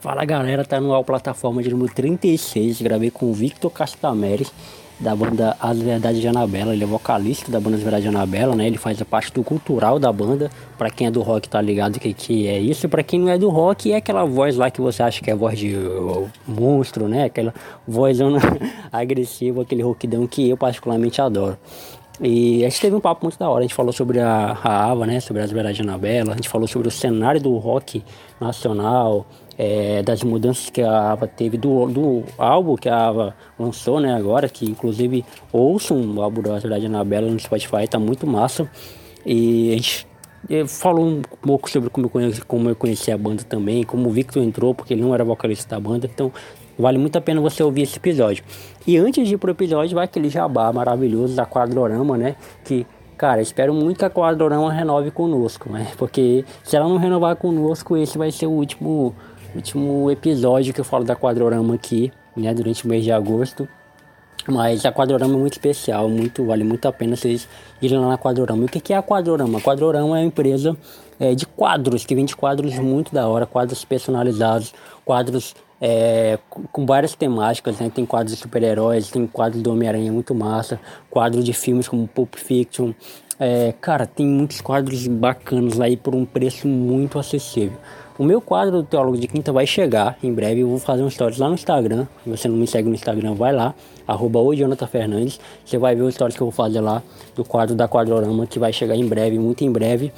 Fala galera, tá no ar plataforma de número 36. Gravei com o Victor Castameri, da banda As Verdades de Anabela. Ele é vocalista da banda As Verdades de Anabela, né? Ele faz a parte do cultural da banda. Pra quem é do rock tá ligado que, que é isso. Pra quem não é do rock, é aquela voz lá que você acha que é voz de monstro, né? Aquela voz agressiva, aquele rockdão que eu particularmente adoro. E a gente teve um papo muito da hora. A gente falou sobre a, a Ava, né? Sobre as verdades de Anabela. A gente falou sobre o cenário do rock nacional, é, das mudanças que a Ava teve do, do álbum que a Ava lançou, né? Agora, que inclusive ouçam o álbum das verdades de Anabela no Spotify, tá muito massa. E a gente é, falou um pouco sobre como eu, conheci, como eu conheci a banda também, como o Victor entrou, porque ele não era vocalista da banda. Então, Vale muito a pena você ouvir esse episódio. E antes de ir pro episódio, vai aquele jabá maravilhoso da Quadrorama, né? Que, cara, espero muito que a Quadrorama renove conosco, né? Porque se ela não renovar conosco, esse vai ser o último, último episódio que eu falo da Quadrorama aqui, né? Durante o mês de agosto. Mas a Quadrorama é muito especial, muito, vale muito a pena vocês irem lá na Quadrorama. E o que, é a Quadrorama? A Quadrorama é uma empresa é, de quadros, que vende quadros muito da hora, quadros personalizados, quadros é, com várias temáticas, né? Tem quadros de super-heróis, tem quadros do Homem-Aranha muito massa, quadros de filmes como Pulp Fiction. É, cara, tem muitos quadros bacanas e por um preço muito acessível. O meu quadro do Teólogo de Quinta vai chegar em breve. Eu vou fazer um stories lá no Instagram. Se você não me segue no Instagram, vai lá, arroba o Fernandes. Você vai ver os stories que eu vou fazer lá do quadro da Quadrorama, que vai chegar em breve, muito em breve.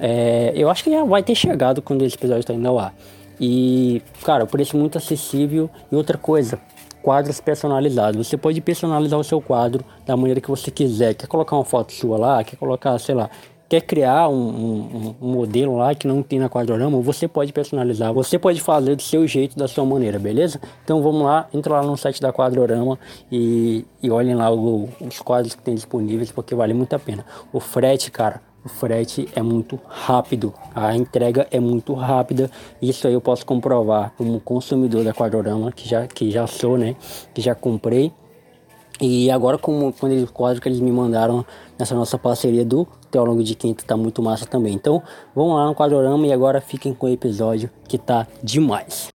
É, eu acho que já vai ter chegado quando esse episódio está indo ao ar. E, cara, o preço muito acessível. E outra coisa, quadros personalizados. Você pode personalizar o seu quadro da maneira que você quiser. Quer colocar uma foto sua lá, quer colocar, sei lá, quer criar um, um, um, modelo lá que não tem na Quadrorama, você pode personalizar, você pode fazer do seu jeito, da sua maneira, beleza? Então vamos lá, entra lá no site da Quadrorama e, e olhem lá o, os quadros que tem disponíveis, porque vale muito a pena. O frete, cara, o frete é muito rápido, a entrega é muito rápida. Isso aí eu posso comprovar como consumidor da Quadrorama, que já, que já sou, né? Que já comprei. E agora, como quando eles, quadro que eles me mandaram nessa nossa parceria do Teólogo de Quinto tá muito massa também. Então, vamos lá no Quadrorama e agora fiquem com o episódio que tá demais.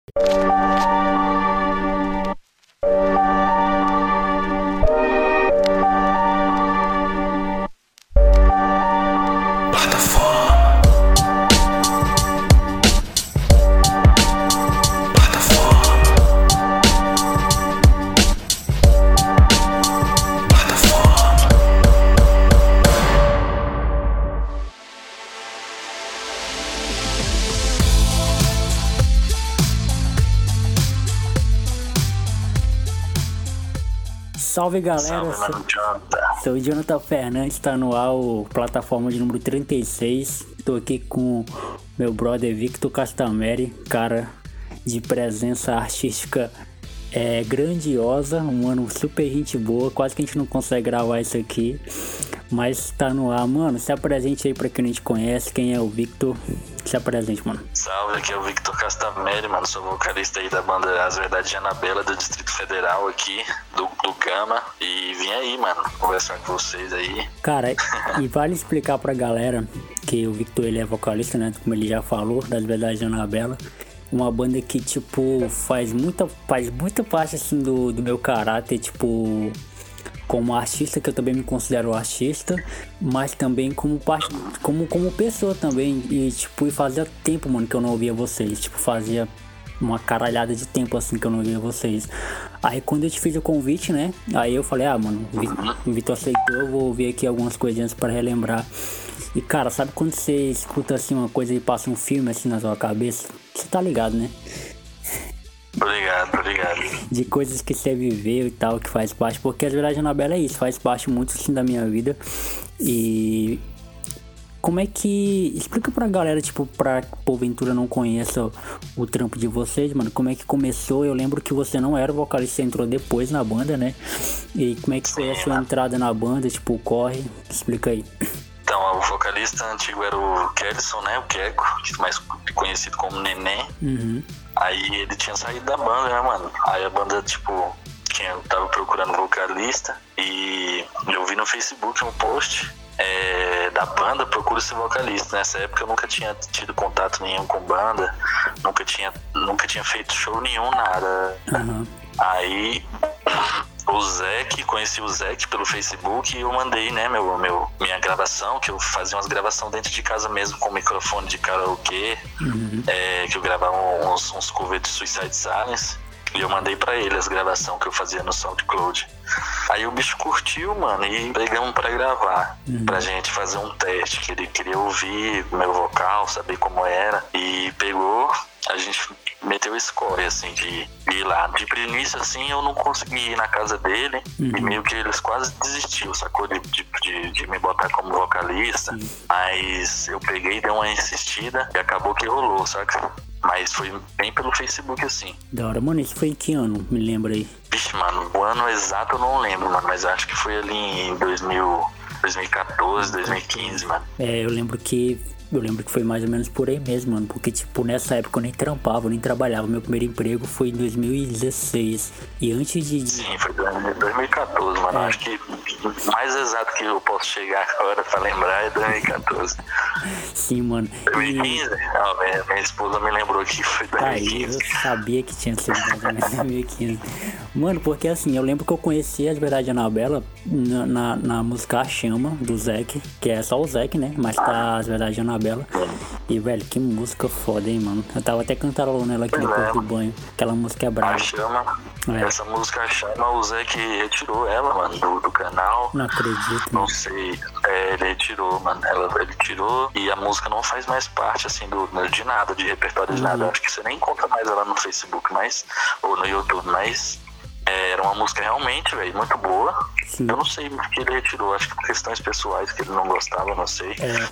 Salve galera, Salve, sou, sou o Jonathan Fernandes, tá no ar, o plataforma de número 36. Tô aqui com meu brother Victor Castameri, cara de presença artística é, grandiosa, um ano super gente boa, quase que a gente não consegue gravar isso aqui, mas tá no ar. Mano, se apresente aí pra quem não te conhece, quem é o Victor, se apresente, mano. Salve, aqui é o Victor Castameri, mano. Sou vocalista aí da banda As Verdades de Anabela do Distrito Federal aqui, do, do Gama. E vim aí, mano, conversar com vocês aí. Cara, e vale explicar pra galera que o Victor ele é vocalista, né? Como ele já falou, das Verdades de Anabela uma banda que, tipo, faz muita, faz muita parte, assim, do, do meu caráter, tipo, como artista, que eu também me considero artista, mas também como parte, como, como pessoa também. E tipo, e fazia tempo, mano, que eu não ouvia vocês. Tipo, fazia uma caralhada de tempo assim que eu não ouvia vocês. Aí quando eu te fiz o convite, né? Aí eu falei, ah, mano, o Vitor aceitou, eu vou ouvir aqui algumas coisinhas para relembrar. E cara, sabe quando você escuta assim uma coisa e passa um filme assim na sua cabeça? Você tá ligado, né? Obrigado, obrigado. De coisas que você viveu e tal, que faz parte, porque a verdade Anabela é isso, faz parte muito assim da minha vida. E como é que. Explica pra galera, tipo, pra porventura não conheça o trampo de vocês, mano. Como é que começou? Eu lembro que você não era vocalista, você entrou depois na banda, né? E como é que foi a sua entrada na banda? Tipo, corre. Explica aí. Então, o vocalista antigo era o Kelson, né? O Keco, mais conhecido como Neném. Uhum. Aí ele tinha saído da banda, né, mano? Aí a banda, tipo, tinha, tava procurando vocalista e eu vi no Facebook um post é, da banda, procura ser vocalista. Nessa época eu nunca tinha tido contato nenhum com banda, nunca tinha, nunca tinha feito show nenhum, nada. Uhum. Aí o Zeke, conheci o Zeke pelo Facebook e eu mandei, né, meu, meu, minha gravação, que eu fazia umas gravações dentro de casa mesmo com microfone de karaokê, Uhum. é, que eu gravava uns, uns covers de Suicide Silence. E eu mandei pra ele as gravações que eu fazia no SoundCloud. Aí o bicho curtiu, mano, e pegamos pra gravar. Pra gente fazer um teste, que ele queria ouvir meu vocal, saber como era. E pegou, a gente meteu score, assim, de ir lá. De início, assim, eu não consegui ir na casa dele. E meio que eles quase desistiu, sacou? De, de, de, de me botar como vocalista. Mas eu peguei, dei uma insistida e acabou que rolou, saca? Mas foi bem pelo Facebook, assim. Da hora. Mano, isso foi em que ano? Me lembra aí. Vixe, mano, o ano exato eu não lembro, mano, mas acho que foi ali em 2000, 2014, 2015, mano. É, eu lembro que. Eu lembro que foi mais ou menos por aí mesmo, mano. Porque, tipo, nessa época eu nem trampava, eu nem trabalhava. Meu primeiro emprego foi em 2016. E antes de. Sim, foi 2014, mano. É. Acho que o mais exato que eu posso chegar agora pra lembrar é 2014. Sim, mano. E. 2015? Não, minha, minha esposa me lembrou que foi Aí, 2015. eu sabia que tinha sido mais ou menos 2015. Mano, porque assim, eu lembro que eu conheci as Verdades de Anabela na, na, na música Chama, do Zeke, que é só o Zeke, né? Mas tá as Verdades de E, velho, que música foda, hein, mano? Eu tava até cantarolando ela aqui Pois depois é. do banho. Aquela música é A brava. chama, É. essa música A chama, o Zé que retirou ela, mano, do, do canal. Não acredito, Não mano. sei, é, ele retirou, mano. Ela, ele tirou e a música não faz mais parte, assim, do, de nada, de repertório de nada. Acho que você nem encontra mais ela no Facebook, mas, ou no YouTube, mas é, era uma música realmente, velho, muito boa. Sim. Eu não sei por que ele retirou, acho que por questões pessoais que ele não gostava, não sei. É.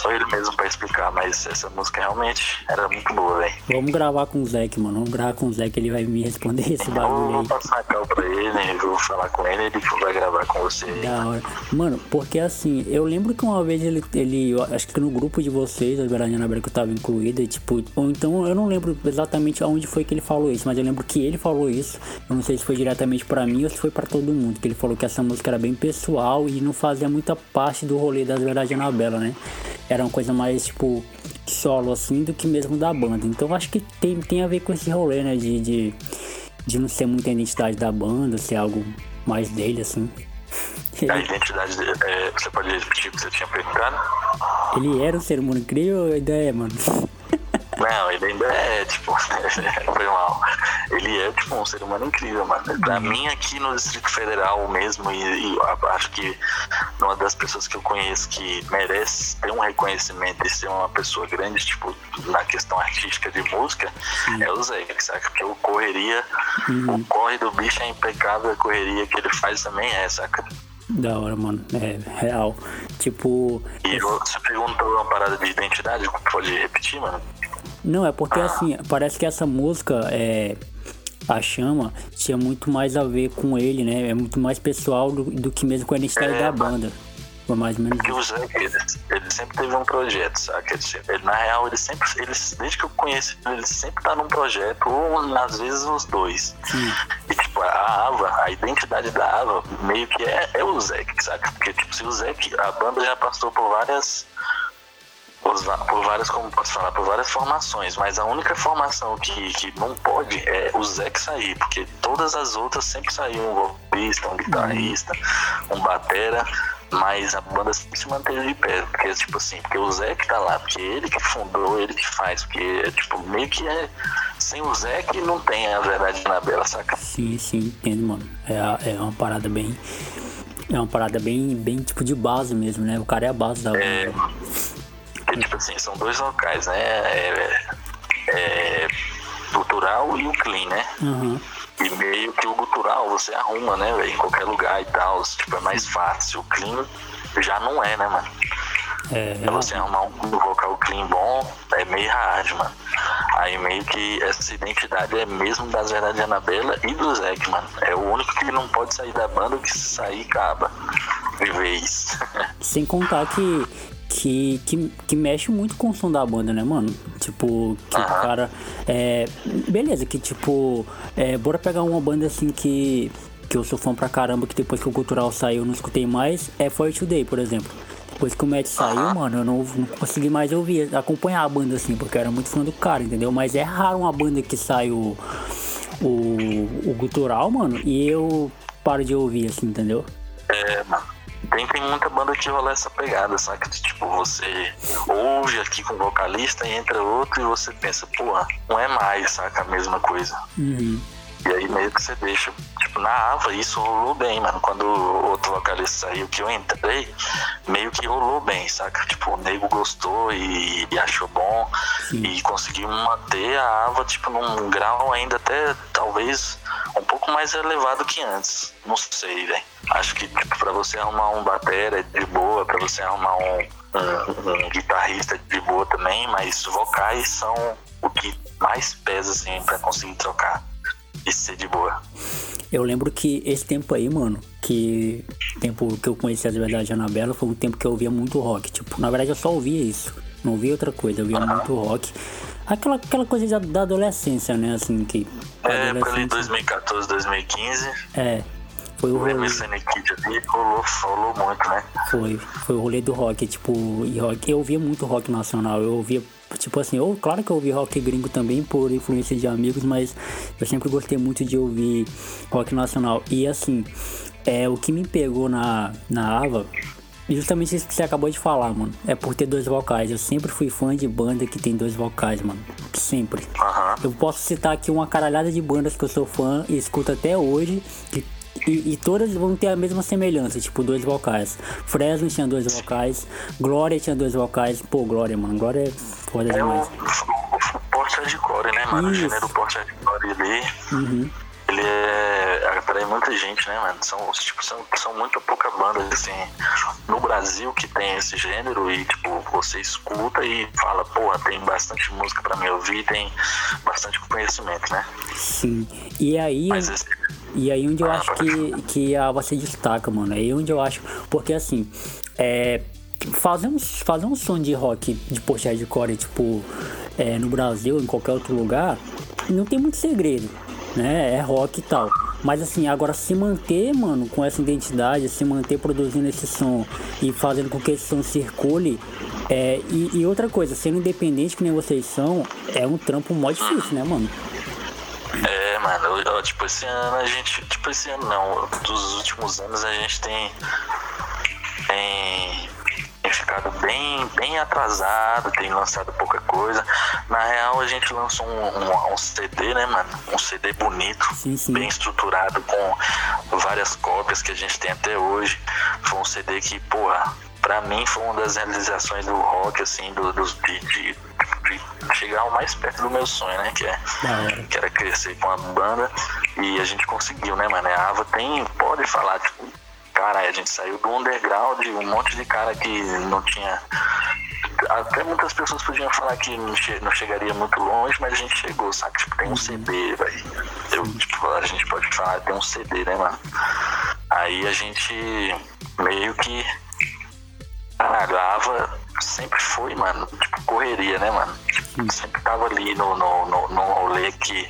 Só ele mesmo pra explicar, mas essa música realmente era muito boa, velho. Vamos gravar com o Zeke, mano. Vamos gravar com o Zeke, ele vai me responder esse Eu bagulho vou aí. passar a cal pra ele, eu vou falar com ele, ele vai gravar com você. Da hora. Mano, porque assim, eu lembro que uma vez ele, ele eu acho que no grupo de vocês, a que eu tava incluída, e, tipo, ou então eu não lembro exatamente aonde foi que ele falou isso, mas eu lembro que ele falou isso. Eu não sei se foi diretamente pra mim ou se foi pra todo mundo, que ele falou que essa música era bem pessoal e não fazia muita parte do rolê das Verdade Anabela, né? Era uma coisa mais, tipo, solo assim do que mesmo da banda. Então acho que tem, tem a ver com esse rolê, né? De, de, de não ser muita identidade da banda, ser algo mais dele, assim. A identidade dele, é, você pode repetir o que você tinha perguntado? Ele era um ser humano incrível ou ainda é, mano? Não, ele ainda é, tipo, foi mal. Ele é, tipo, um ser humano incrível, mano. Pra mim, aqui no Distrito Federal mesmo, e, e acho que uma das pessoas que eu conheço que merece ter um reconhecimento e ser uma pessoa grande, tipo, na questão artística de música, é o Zé, saca? Porque o correria, o corre do bicho é impecável, a correria que ele faz também é, saca? Da hora, mano. É real. Tipo. E você perguntou uma parada de identidade, pode repetir, mano? Não, é porque assim, parece que essa música é. A chama tinha muito mais a ver com ele, né? É muito mais pessoal do, do que mesmo com a identidade É, da banda. Foi mais ou menos Porque o Zé, ele, ele sempre teve um projeto, saca? Ele, na real, ele sempre, ele, desde que eu conheci ele, sempre tá num projeto, ou às vezes os dois. Sim. E tipo, a Ava, a identidade da Ava meio que é, é o Zé, saca? Porque tipo, se o Zé, a banda já passou por várias. Por, por várias, como posso falar, por várias formações, mas a única formação que, que não pode é o Zé que sair, porque todas as outras sempre saíam um vocalista, um guitarrista, um batera, mas a banda sempre se manteve de pé, porque tipo assim, porque o Zé que tá lá, porque ele que fundou, ele que faz, porque é tipo, meio que é sem o Zé que não tem a verdade na Bela, saca? Sim, sim, entendo, mano. É, é uma parada bem. É uma parada bem, bem tipo de base mesmo, né? O cara é a base da É, banda. porque, tipo assim, são dois locais, né? É, é, cultural e o clean, né? Aham. E meio que o cultural você arruma, né, velho? Em qualquer lugar e tal. Tipo, é mais fácil. O clean já não é, né, mano? É, Pra você arrumar um vocal clean bom, é meio hard, mano. Aí meio que essa identidade é mesmo das verdades de Anabela e do Zeke, mano. É o único que não pode sair da banda, que se sair, acaba. De vez. Sem contar que, que, que, que mexe muito com o som da banda, né, mano? Tipo, que o Aham. cara. É, beleza, que tipo. É, bora pegar uma banda assim que. Que eu sou fã pra caramba, que depois que o Cultural saiu eu não escutei mais, é For Today, por exemplo. Depois que o Matt saiu, mano, eu não, não, consegui mais ouvir, acompanhar a banda assim, porque eu era muito fã do cara, entendeu? Mas é raro uma banda que sai o, o, o gutural, mano, e eu paro de ouvir, assim, entendeu? É, mano. Tem, tem muita banda que rola essa pegada, saca? Tipo, você ouve aqui com o vocalista e entra outro e você pensa, porra, não é mais, saca? A mesma coisa. Uhum. E aí meio que você deixa. Tipo, na Ava isso rolou bem, mano. Quando o outro vocalista saiu que eu entrei, meio que rolou bem, saca? Tipo, o nego gostou e, e achou bom. Sim. E conseguiu manter a Ava, tipo, num grau ainda até talvez um pouco mais elevado que antes. Não sei, velho. Acho que, tipo, pra você arrumar um batera de boa, pra você arrumar um, um, um guitarrista de boa também, mas vocais são o que mais pesa, assim, pra conseguir trocar e ser de boa. Eu lembro que esse tempo aí, mano, que tempo que eu conheci a verdade de Anabela foi um tempo que eu ouvia muito rock. Tipo, na verdade eu só ouvia isso. Não ouvia outra coisa, eu ouvia uhum. muito rock. Aquela, aquela coisa da, adolescência, né? Assim, que. É, pra ali 2014, 2015. É. Foi o rolê. Rolou, rolou muito, né? Foi, foi o rolê do rock, tipo, e rock. Eu ouvia muito rock nacional, eu ouvia tipo assim, ou claro que eu ouvi rock gringo também por influência de amigos, mas eu sempre gostei muito de ouvir rock nacional. E assim, é o que me pegou na, na Ava Justamente isso que você acabou de falar, mano. É por ter dois vocais. Eu sempre fui fã de banda que tem dois vocais, mano. Sempre. Uhum. Eu posso citar aqui uma caralhada de bandas que eu sou fã e escuto até hoje. Que, e, e, todas vão ter a mesma semelhança, tipo, dois vocais. Fresno tinha dois vocais. Glória tinha dois vocais. Pô, Glória, mano. Glória é foda é demais. O, o, core, né, mano? Isso. O gênero porte de core ali. Uhum ele é, atrai muita gente, né, mano? São, tipo, são, são muito poucas bandas, assim, no Brasil que tem esse gênero e, tipo, você escuta e fala, porra, tem bastante música pra me ouvir, tem bastante conhecimento, né? Sim. E aí. Mas esse... E aí onde eu acho que, que a você destaca, mano. Aí onde eu acho. Porque assim, é. Fazer um, fazer um som de rock de post core, tipo, é, no Brasil, em qualquer outro lugar, não tem muito segredo né? É rock e tal. Mas assim, agora se manter, mano, com essa identidade, se manter produzindo esse som e fazendo com que esse som circule. É, e, e outra coisa, sendo independente que nem vocês são, é um trampo mó difícil, né, mano? É, mano, eu, tipo, esse ano a gente. Tipo, esse ano não. Dos últimos anos a gente tem. Tem tem ficado bem, bem atrasado, tem lançado pouca coisa. Na real, a gente lançou um, um, um CD, né, mano? Um CD bonito, sim, sim. bem estruturado, com várias cópias que a gente tem até hoje. Foi um CD que, porra, pra mim foi uma das realizações do rock, assim, do, de, de chegar o mais perto do meu sonho, né? Que, é, que era crescer com a banda. E a gente conseguiu, né, mano? A Ava tem, pode falar, tipo, cara, a gente saiu do underground, um monte de cara que não tinha. Até muitas pessoas podiam falar que não, che não chegaria muito longe, mas a gente chegou, sabe? Tipo, tem um uhum. CD, velho. Tipo, a gente pode falar, tem um CD, né, mano? Aí a gente meio que. Caralho, a Ava sempre foi, mano, tipo, correria, né, mano? Tipo, sempre tava ali no, no, no, no rolê que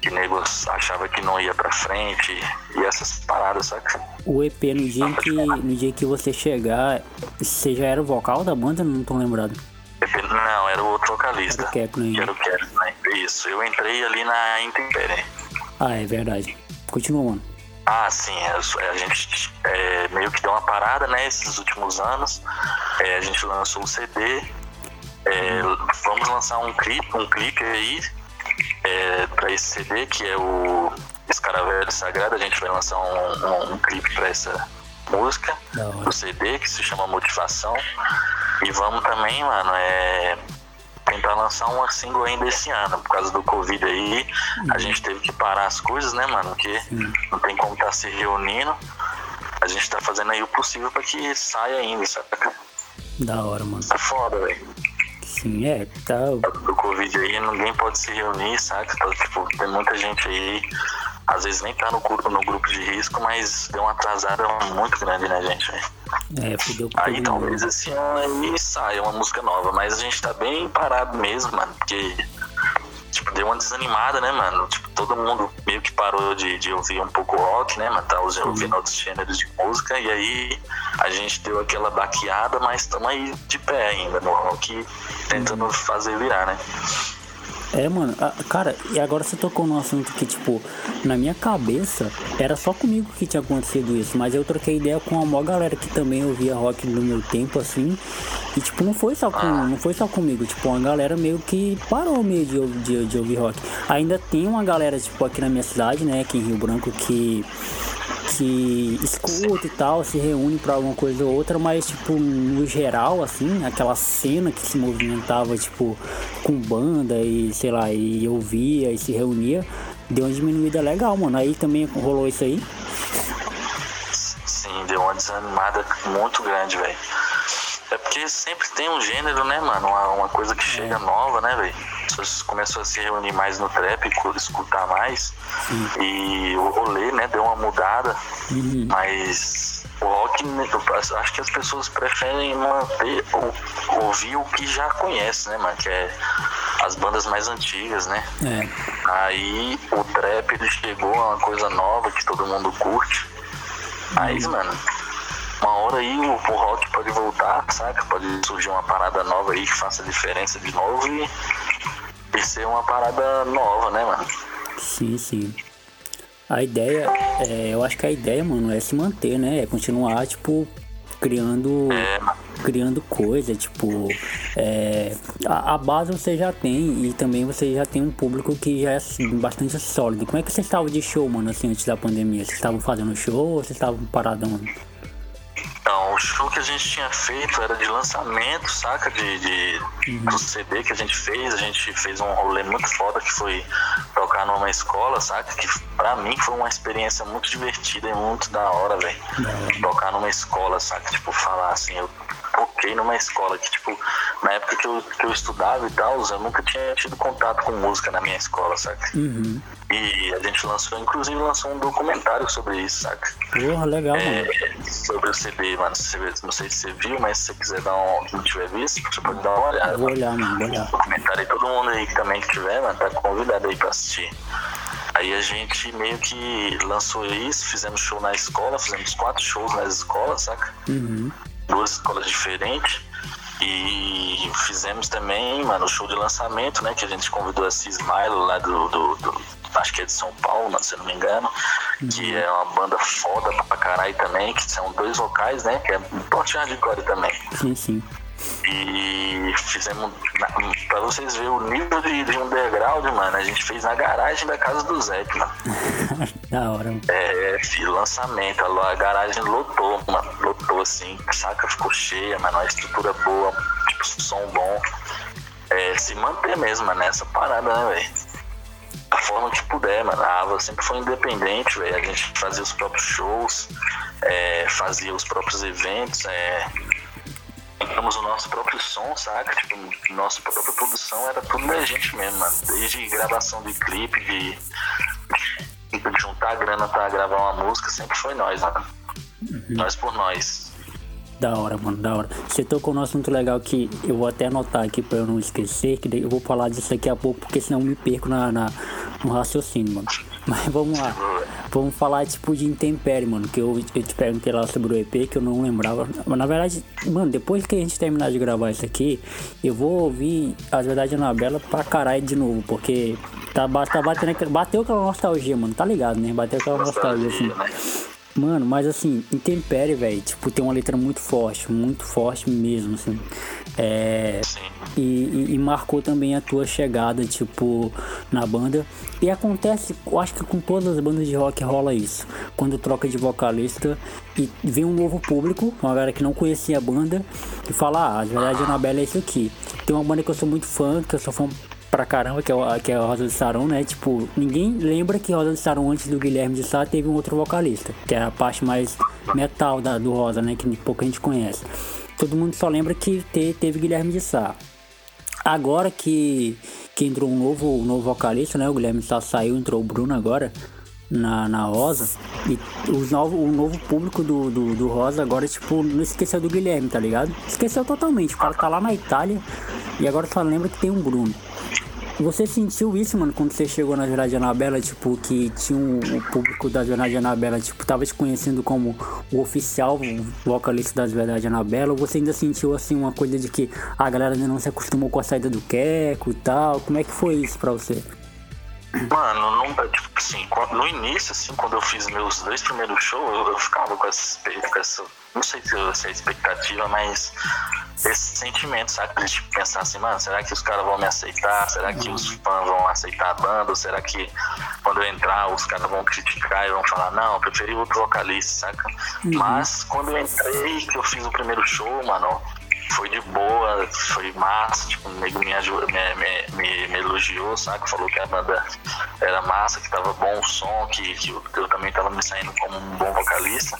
que nego achava que não ia pra frente e essas paradas, saca? O EP, no dia, que, no dia que você chegar, você já era o vocal da banda? Não tô lembrado. Não, era o outro vocalista. Era o Kepler. Era o Kepler, né? Isso, eu entrei ali na Intempere. Ah, é verdade. Continua, mano. Ah, sim, é, a gente é, meio que deu uma parada, né, esses últimos anos. É, a gente lançou o CD. É, vamos lançar um clipe, um clipe aí é, para esse CD, que é o Escaravelho Sagrado. A gente vai lançar um, um, um clipe para essa música do CD, que se chama Motivação. E vamos também, mano, é, tentar lançar uma single ainda esse ano. Por causa do Covid aí, a uhum. gente teve que parar as coisas, né, mano? Porque Sim. não tem como estar tá se reunindo. A gente tá fazendo aí o possível para que saia ainda, saca? Da hora, mano. Tá foda, velho. Sim, é, tá. Do Covid aí, ninguém pode se reunir, sabe? Então, tipo, tem muita gente aí, às vezes nem tá no grupo, no grupo de risco, mas deu uma atrasada muito grande, né, gente? É, fudeu Aí talvez esse ano aí saia uma música nova, mas a gente tá bem parado mesmo, mano, porque tipo, deu uma desanimada, né, mano? Tipo, todo mundo meio que parou de, de ouvir um pouco rock, né, mano? Tá ouvindo outros gêneros de música. E aí a gente deu aquela baqueada, mas estamos aí de pé ainda no rock, tentando uhum. fazer virar, né? É, mano, cara, e agora você tocou num assunto que, tipo, na minha cabeça era só comigo que tinha acontecido isso, mas eu troquei ideia com a maior galera que também ouvia rock no meu tempo, assim, e, tipo, não foi só com, não foi só comigo, tipo, uma galera meio que parou meio de, de, de ouvir rock. Ainda tem uma galera, tipo, aqui na minha cidade, né, aqui em Rio Branco, que que escuta e tal, se reúne para alguma coisa ou outra, mas tipo, no geral, assim, aquela cena que se movimentava, tipo, com banda e sei lá, e ouvia e se reunia, deu uma diminuída legal, mano. Aí também rolou isso aí? Sim, deu uma desanimada muito grande, velho. É porque sempre tem um gênero, né, mano? Uma, uma coisa que chega é. nova, né, velho? As pessoas começam a se reunir mais no trap, escutar mais. Sim. E o rolê, né, deu uma mudada. Uhum. Mas o rock, né, acho que as pessoas preferem manter, ou, ouvir o que já conhece, né, mano? Que é as bandas mais antigas, né? É. Aí o trap ele chegou a uma coisa nova que todo mundo curte. Mas, uhum. mano, uma hora aí o, rock pode voltar, sabe? Pode surgir uma parada nova aí que faça diferença de novo e, e ser uma parada nova, né, mano? Sim, sim. A ideia, é, eu acho que a ideia, mano, é se manter, né? É continuar, tipo, criando é. criando coisa, tipo é, a, a, base você já tem e também você já tem um público que já é assim, bastante sólido. Como é que você estava de show, mano, assim, antes da pandemia? Vocês estavam fazendo show ou vocês estavam paradão? Então, o show que a gente tinha feito era de lançamento, saca? De, de uhum. do CD que a gente fez. A gente fez um rolê muito foda que foi tocar numa escola, saca? Que pra mim foi uma experiência muito divertida e muito da hora, velho. Uhum. Tocar numa escola, saca? Tipo, falar assim, eu toquei numa escola que, tipo, na época que eu, que eu estudava e tal, eu nunca tinha tido contato com música na minha escola, saca? Uhum. E a gente lançou, inclusive, lançou um documentário sobre isso, saca? Porra, legal, é, mano. Sobre o CD, mano. não sei se você viu, mas se você quiser dar um. Se não tiver visto, você pode dar uma olhada. Vou olhar, mano, vou olhar. Documentário aí, todo mundo aí também que tiver, mano, tá convidado aí pra assistir. Aí a gente meio que lançou isso, fizemos show na escola, fizemos quatro shows nas escolas, saca? Uhum. Duas escolas diferentes. E fizemos também, mano, o show de lançamento, né? Que a gente convidou a Cismilo lá do, do, do, acho que é de São Paulo, se não me engano, uhum. que é uma banda foda pra caralho também, que são dois vocais, né? Que é um porte hardcore também. Sim, sim. E fizemos, pra vocês verem o nível de, de underground, mano, a gente fez na garagem da casa do Zé, mano. da hora. É, lançamento, a garagem lotou, mano, lotou assim, saca? Ficou cheia, mano, uma estrutura boa, tipo, som bom. É, se manter mesmo, mano, nessa parada, né, velho? da forma que puder, mano. A Ava sempre foi independente, velho. A gente fazia os próprios shows, é, fazia os próprios eventos, é, temos o nosso próprio som, saca? Tipo, nossa própria produção era tudo da gente mesmo, mano. Desde gravação de clipe, de, de juntar grana pra gravar uma música, sempre foi nós, mano. Uhum. Nós por nós. Da hora, mano, da hora. Você tocou num assunto legal que eu vou até anotar aqui pra eu não esquecer, que eu vou falar disso daqui a pouco, porque senão eu me perco na, na, no raciocínio, mano. Mas vamos lá. Vamos falar tipo de intempérie, mano. Que eu, eu te perguntei lá sobre o EP que eu não lembrava. Mas na verdade, mano, depois que a gente terminar de gravar isso aqui, eu vou ouvir as verdades Anabela pra caralho de novo. Porque tá, tá batendo, bateu aquela nostalgia, mano. Tá ligado, né? Bateu aquela nostalgia assim. Mano, mas assim, Intempérie, velho, tipo, tem uma letra muito forte, muito forte mesmo, assim. É, e, e, e, marcou também a tua chegada, tipo, na banda. E acontece, acho que com todas as bandas de rock rola isso. Quando troca de vocalista e vem um novo público, uma galera que não conhecia a banda, e fala, ah, a verdade, Anabela é isso aqui. Tem uma banda que eu sou muito fã, que eu sou fã pra caramba, que é, o, que é a Rosa de Saron, né? Tipo, ninguém lembra que Rosa de Saron, antes do Guilherme de Sá, teve um outro vocalista, que é a parte mais metal da, do Rosa, né? Que pouca gente conhece. Todo mundo só lembra que te, teve Guilherme de Sá. Agora que, que entrou um novo, um novo vocalista, né? O Guilherme de Sá saiu, entrou o Bruno agora na, na Rosa. E os novo, o novo público do, do, do, Rosa agora, tipo, não esqueceu do Guilherme, tá ligado? Esqueceu totalmente. O cara tá lá na Itália e agora só lembra que tem um Bruno. Você sentiu isso, mano, quando você chegou na Jornada de Anabela, tipo, que tinha um, o público da Jornada de Anabela, tipo, tava te conhecendo como o oficial o vocalista das Verdades de Anabela, ou você ainda sentiu, assim, uma coisa de que a galera ainda não se acostumou com a saída do Queco e tal? Como é que foi isso pra você? Mano, não, tipo assim, no início, assim, quando eu fiz meus dois primeiros shows, eu, eu ficava com essa, com essa, não sei se é expectativa, mas esse sentimento, sabe? De pensar assim, mano, será que os caras vão me aceitar? Será que os fãs vão aceitar a banda? Ou será que quando eu entrar os caras vão criticar e vão falar, não, eu preferi outro vocalista, saca? Uhum. Mas quando eu entrei, que eu fiz o primeiro show, mano, foi de boa, foi massa, tipo, o nego me, me, me, me, elogiou, sabe? Falou que a banda era massa, que tava bom o som, que, que eu, eu, também tava me saindo como um bom vocalista.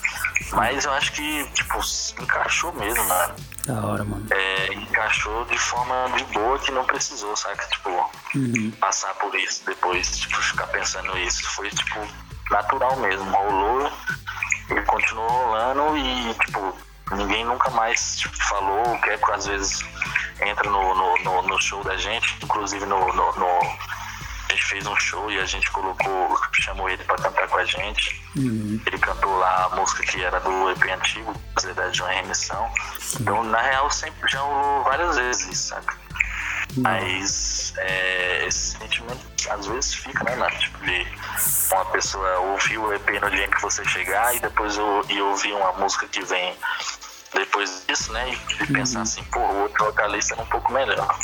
Mas eu acho que, tipo, encaixou mesmo, mano. Da hora, mano. É, encaixou de forma de boa que não precisou, sabe? Tipo, uhum. passar por isso depois, tipo, ficar pensando isso. Foi, tipo, natural mesmo. Rolou e continuou rolando e, tipo, ninguém nunca mais tipo, falou. O Keco às vezes entra no, no, no, no, show da gente, inclusive no, A gente fez um show e a gente colocou, chamou ele para cantar com a gente. Uhum. Ele cantou lá a música que era do EP antigo, na verdade de uma remissão. Então, na real, sempre já rolou várias vezes, saca? Mas é, esse sentimento às vezes fica, né, mano? Tipo, de uma pessoa ouvir o EP no dia em que você chegar e depois eu, e ouvir uma música que vem depois disso, né? E de pensar uhum. assim, pô, o outro vocalista é um pouco melhor.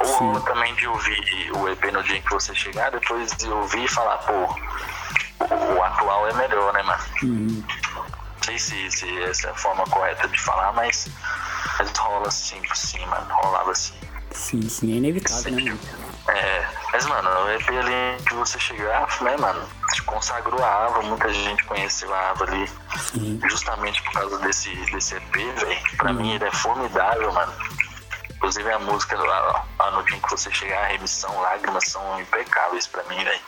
Ou, ou também de ouvir o EP no dia em que você chegar, depois de ouvir e falar, pô, o, o atual é melhor, né, mano? Uhum. Não sei se, se essa é a forma correta de falar, mas, mas rola assim por cima, rolava assim. Sim, sim, é inevitável, né, mano? É, mas, mano, o EP ali que você chegar, né, mano, te consagrou a Ava, muita gente conheceu a Ava ali sim. justamente por causa desse, desse EP, velho. Pra mim ele é formidável, mano. Inclusive a música lá, no dia que você chegar, a remissão, lágrimas são impecáveis pra mim, velho.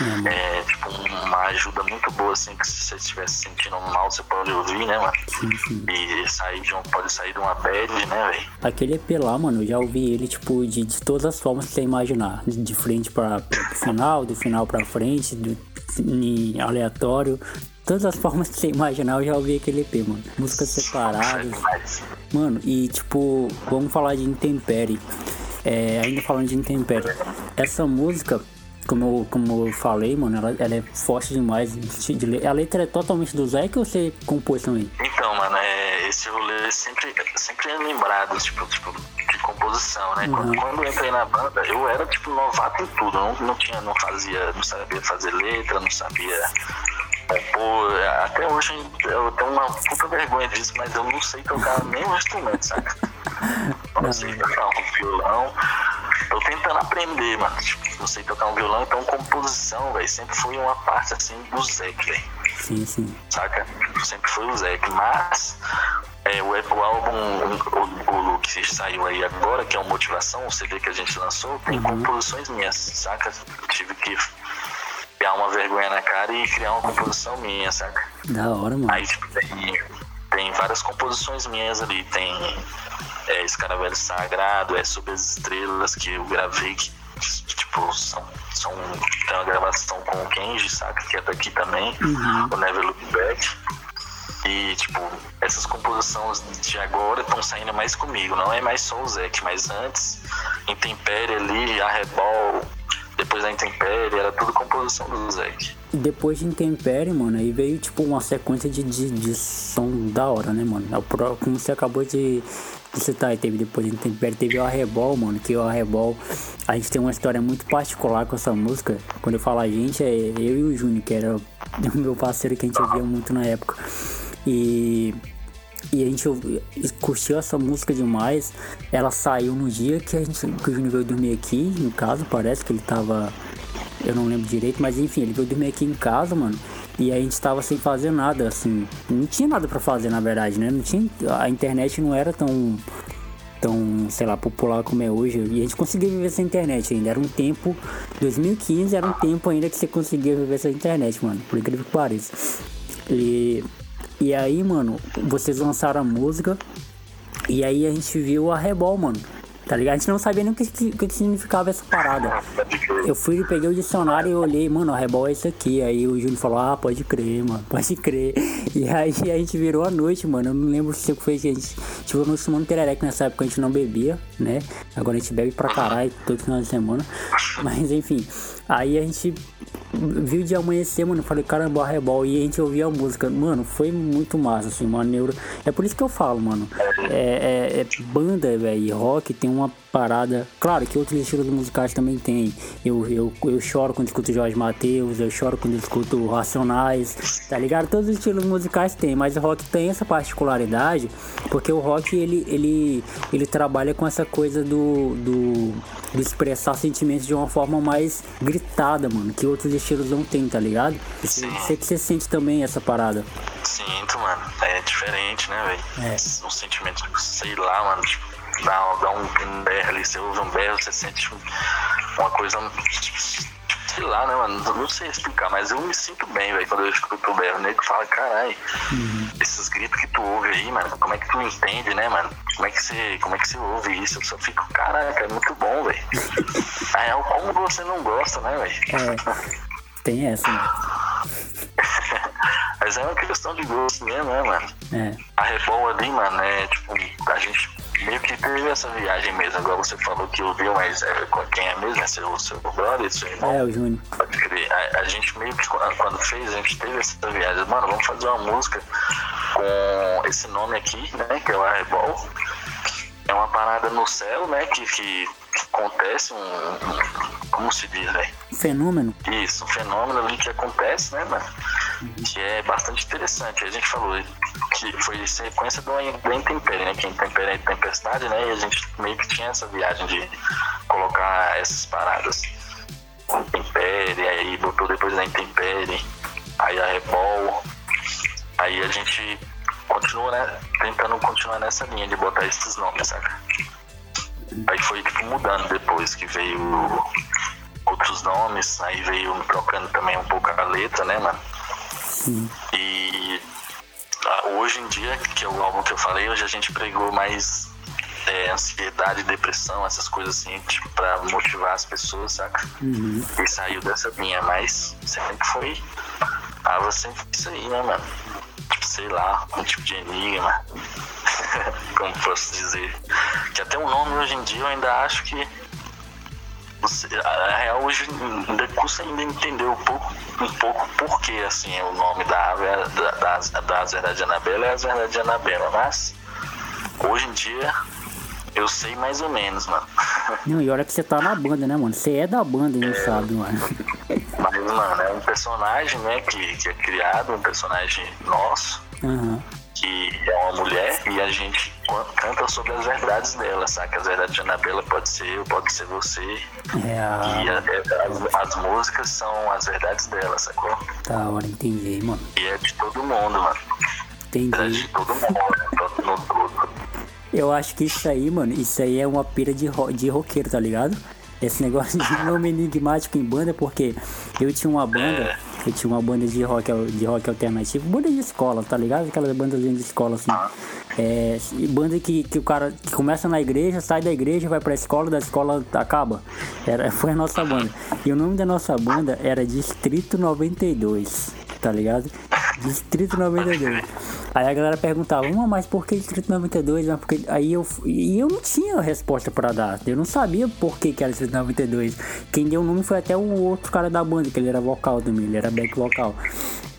Uhum. É tipo uma ajuda muito boa, assim, que se você estiver se sentindo mal, você pode ouvir, né, mano? Sim, sim. E sair de um, pode sair de uma bad, né, velho? Aquele EP lá, mano, eu já ouvi ele, tipo, de, de todas as formas que você imaginar. De frente pra, pro final, do final pra frente, do, aleatório todas as formas que você imaginar, eu já ouvi aquele EP, mano. Músicas separadas. Mano, e tipo, vamos falar de Intempere. É, ainda falando de Intempere. Essa música, como eu, como eu falei, mano, ela, ela é forte demais. A letra é totalmente do Zé que você compôs também? Então, mano, é, esse rolê sempre, sempre é lembrado, tipo, tipo de composição, né? Uhum. Quando, quando, eu entrei na banda, eu era, tipo, novato em tudo. Não, não tinha, não fazia, não sabia fazer letra, não sabia Até hoje eu tenho uma puta vergonha disso, mas eu não sei tocar nenhum instrumento, saca? Não sei tocar um violão. Tô tentando aprender, mano. Tipo, não sei tocar um violão, então composição, velho, sempre foi uma parte assim do Zeke, velho. Sim, sim. Saca? Sempre foi o Zeke. Mas é, o, o álbum, o, o, que saiu aí agora, que é o Motivação, o CD que a gente lançou, tem uhum. composições minhas, saca? Tive que criar uma vergonha na cara e criar uma composição minha, saca? Da hora, mano. Aí, tipo, tem, tem várias composições minhas ali. Tem é, Escaravelho Sagrado, é Sob as Estrelas, que eu gravei, que, tipo, são, são, tem uma gravação com o Kenji, saca? Que é daqui também, uhum. o Never Look Back. E, tipo, essas composições de agora estão saindo mais comigo, não é mais só o Zeke, mas antes, Intempérie ali, Arrebol, depois da Intempérie, era tudo composição do Zeke. Depois de Intempérie, mano, aí veio tipo uma sequência de, de, de som da hora, né, mano? É como você acabou de, de citar, teve depois de Intempérie, teve o Arrebol, mano, que o Arrebol, a gente tem uma história muito particular com essa música. Quando eu falo a gente, é eu e o Júnior, que era o meu parceiro que a gente ouvia muito na época. E e a gente curtiu essa música demais. Ela saiu no dia que a gente que o Júnior veio dormir aqui, no caso, parece que ele tava. Eu não lembro direito, mas enfim, ele veio dormir aqui em casa, mano. E a gente tava sem fazer nada, assim. Não tinha nada para fazer, na verdade, né? Não tinha. A internet não era tão. Tão, sei lá, popular como é hoje. E a gente conseguia viver sem internet ainda. Era um tempo. 2015 era um tempo ainda que você conseguia viver sem internet, mano. Por incrível que pareça. E e aí, mano, vocês lançaram a música. E aí a gente viu a Rebol, mano. Tá ligado? A gente não sabia nem o que, que, que significava essa parada. Eu fui, peguei o dicionário e olhei, mano, a rebol é isso aqui. Aí o Júlio falou, ah, pode crer, mano, pode crer. E aí a gente virou a noite, mano. Eu não lembro se foi a gente. Tipo, no tomando tereré, nessa época a gente não bebia, né? Agora a gente bebe pra caralho todo final de semana. Mas enfim, aí a gente viu de amanhecer, mano. Falei, caramba, rebol. E a gente ouvia a música. Mano, foi muito massa, assim, maneiro. É por isso que eu falo, mano. É, é, é banda, velho, rock tem uma parada. Claro que outros estilos musicais também tem. Eu, eu, eu choro quando escuto Jorge Matheus, eu choro quando escuto Racionais, tá ligado? Todos os estilos musicais tem, mas o rock tem essa particularidade, porque o rock ele, ele, ele trabalha com essa coisa do, do, do expressar sentimentos de uma forma mais gritada, mano, que outros estilos não tem, tá ligado? Sei que você sente também essa parada. Sinto, mano. É diferente, né, velho? É. Um sentimento, sei lá, mano, tipo dá, dá um berro ali, você ouve um berro, você sente uma coisa, sei lá, né, mano? Não sei explicar, mas eu me sinto bem, velho, quando eu escuto o berro. O nego fala, caralho, uhum. esses gritos que tu ouve aí, mano, como é que tu entende, né, mano? Como é que você, como é que você ouve isso? Eu só fico, caraca, é muito bom, velho. Na real, como você não gosta, né, velho? É, tem essa, né? Mas é uma questão de gosto mesmo, né, mano? É. A Rebol ali, mano, é tipo, a gente meio que teve essa viagem mesmo. Agora você falou que ouviu, mas é, quem é mesmo? É seu, seu brother, seu irmão? É, o Júnior. Pode crer. A, a, gente meio que, quando fez, a gente teve essa viagem. Mano, vamos fazer uma música com esse nome aqui, né? Que é o Airball. É uma parada no céu, né? Que, que, acontece um, um, Como se diz, velho? Fenômeno. Isso, um fenômeno ali que acontece, né, mano? Que é bastante interessante. A gente falou que foi sequência do, intempérie, né? Que intempérie é tempestade, né? E a gente meio que tinha essa viagem de colocar essas paradas. Intempérie, aí botou depois da intempérie, aí a rebol. Aí a gente continua, né? Tentando continuar nessa linha de botar esses nomes, saca? Aí foi tipo mudando depois que veio outros nomes, aí veio trocando também um pouco a letra, né, mano? Sim. E ah, hoje em dia, que é o álbum que eu falei, hoje a gente pregou mais é, ansiedade, depressão, essas coisas assim, tipo, pra motivar as pessoas, saca? Uhum. E saiu dessa linha, mas sempre foi. Tava sempre isso aí, né, mano? Tipo, sei lá, um tipo de enigma. Como posso dizer? Que até o nome hoje em dia eu ainda acho que você, a real hoje ainda custa ainda entender um pouco, um pouco por que assim, o nome da é da, da, da Azerda de Anabela é Azerda de Anabela, mas hoje em dia eu sei mais ou menos, mano. Não, e olha que você tá na banda, né, mano? Você é da banda e não é, sabe, mano. Mas, mano, é um personagem, né, que, que é criado, um personagem nosso. Uhum que é uma mulher e a gente canta sobre as verdades dela, sabe? As verdades de Anabela pode ser eu, pode ser você. É a... E a, as, as, músicas são as verdades dela, sacou? Tá, hora entendi, mano. E é de todo mundo, mano. Entendi. É de todo mundo, mundo, todo. Eu acho que isso aí, mano, isso aí é uma pira de, ro de roqueiro, tá ligado? Esse negócio de nome enigmático em banda, porque eu tinha uma banda. Eu tinha uma banda de rock, de rock alternativo, banda de escola, tá ligado? Aquelas bandas de escola assim. É, banda que, que o cara que começa na igreja, sai da igreja, vai pra escola, da escola acaba. Era, foi a nossa banda. E o nome da nossa banda era Distrito 92, tá ligado? Distrito 92. Aí a galera perguntava, mas por que Distrito 92? Mas porque... Aí eu, e eu não tinha resposta para dar. Eu não sabia por que, que era Distrito 92. Quem deu o nome foi até o outro cara da banda, que ele era vocal também, ele era back vocal.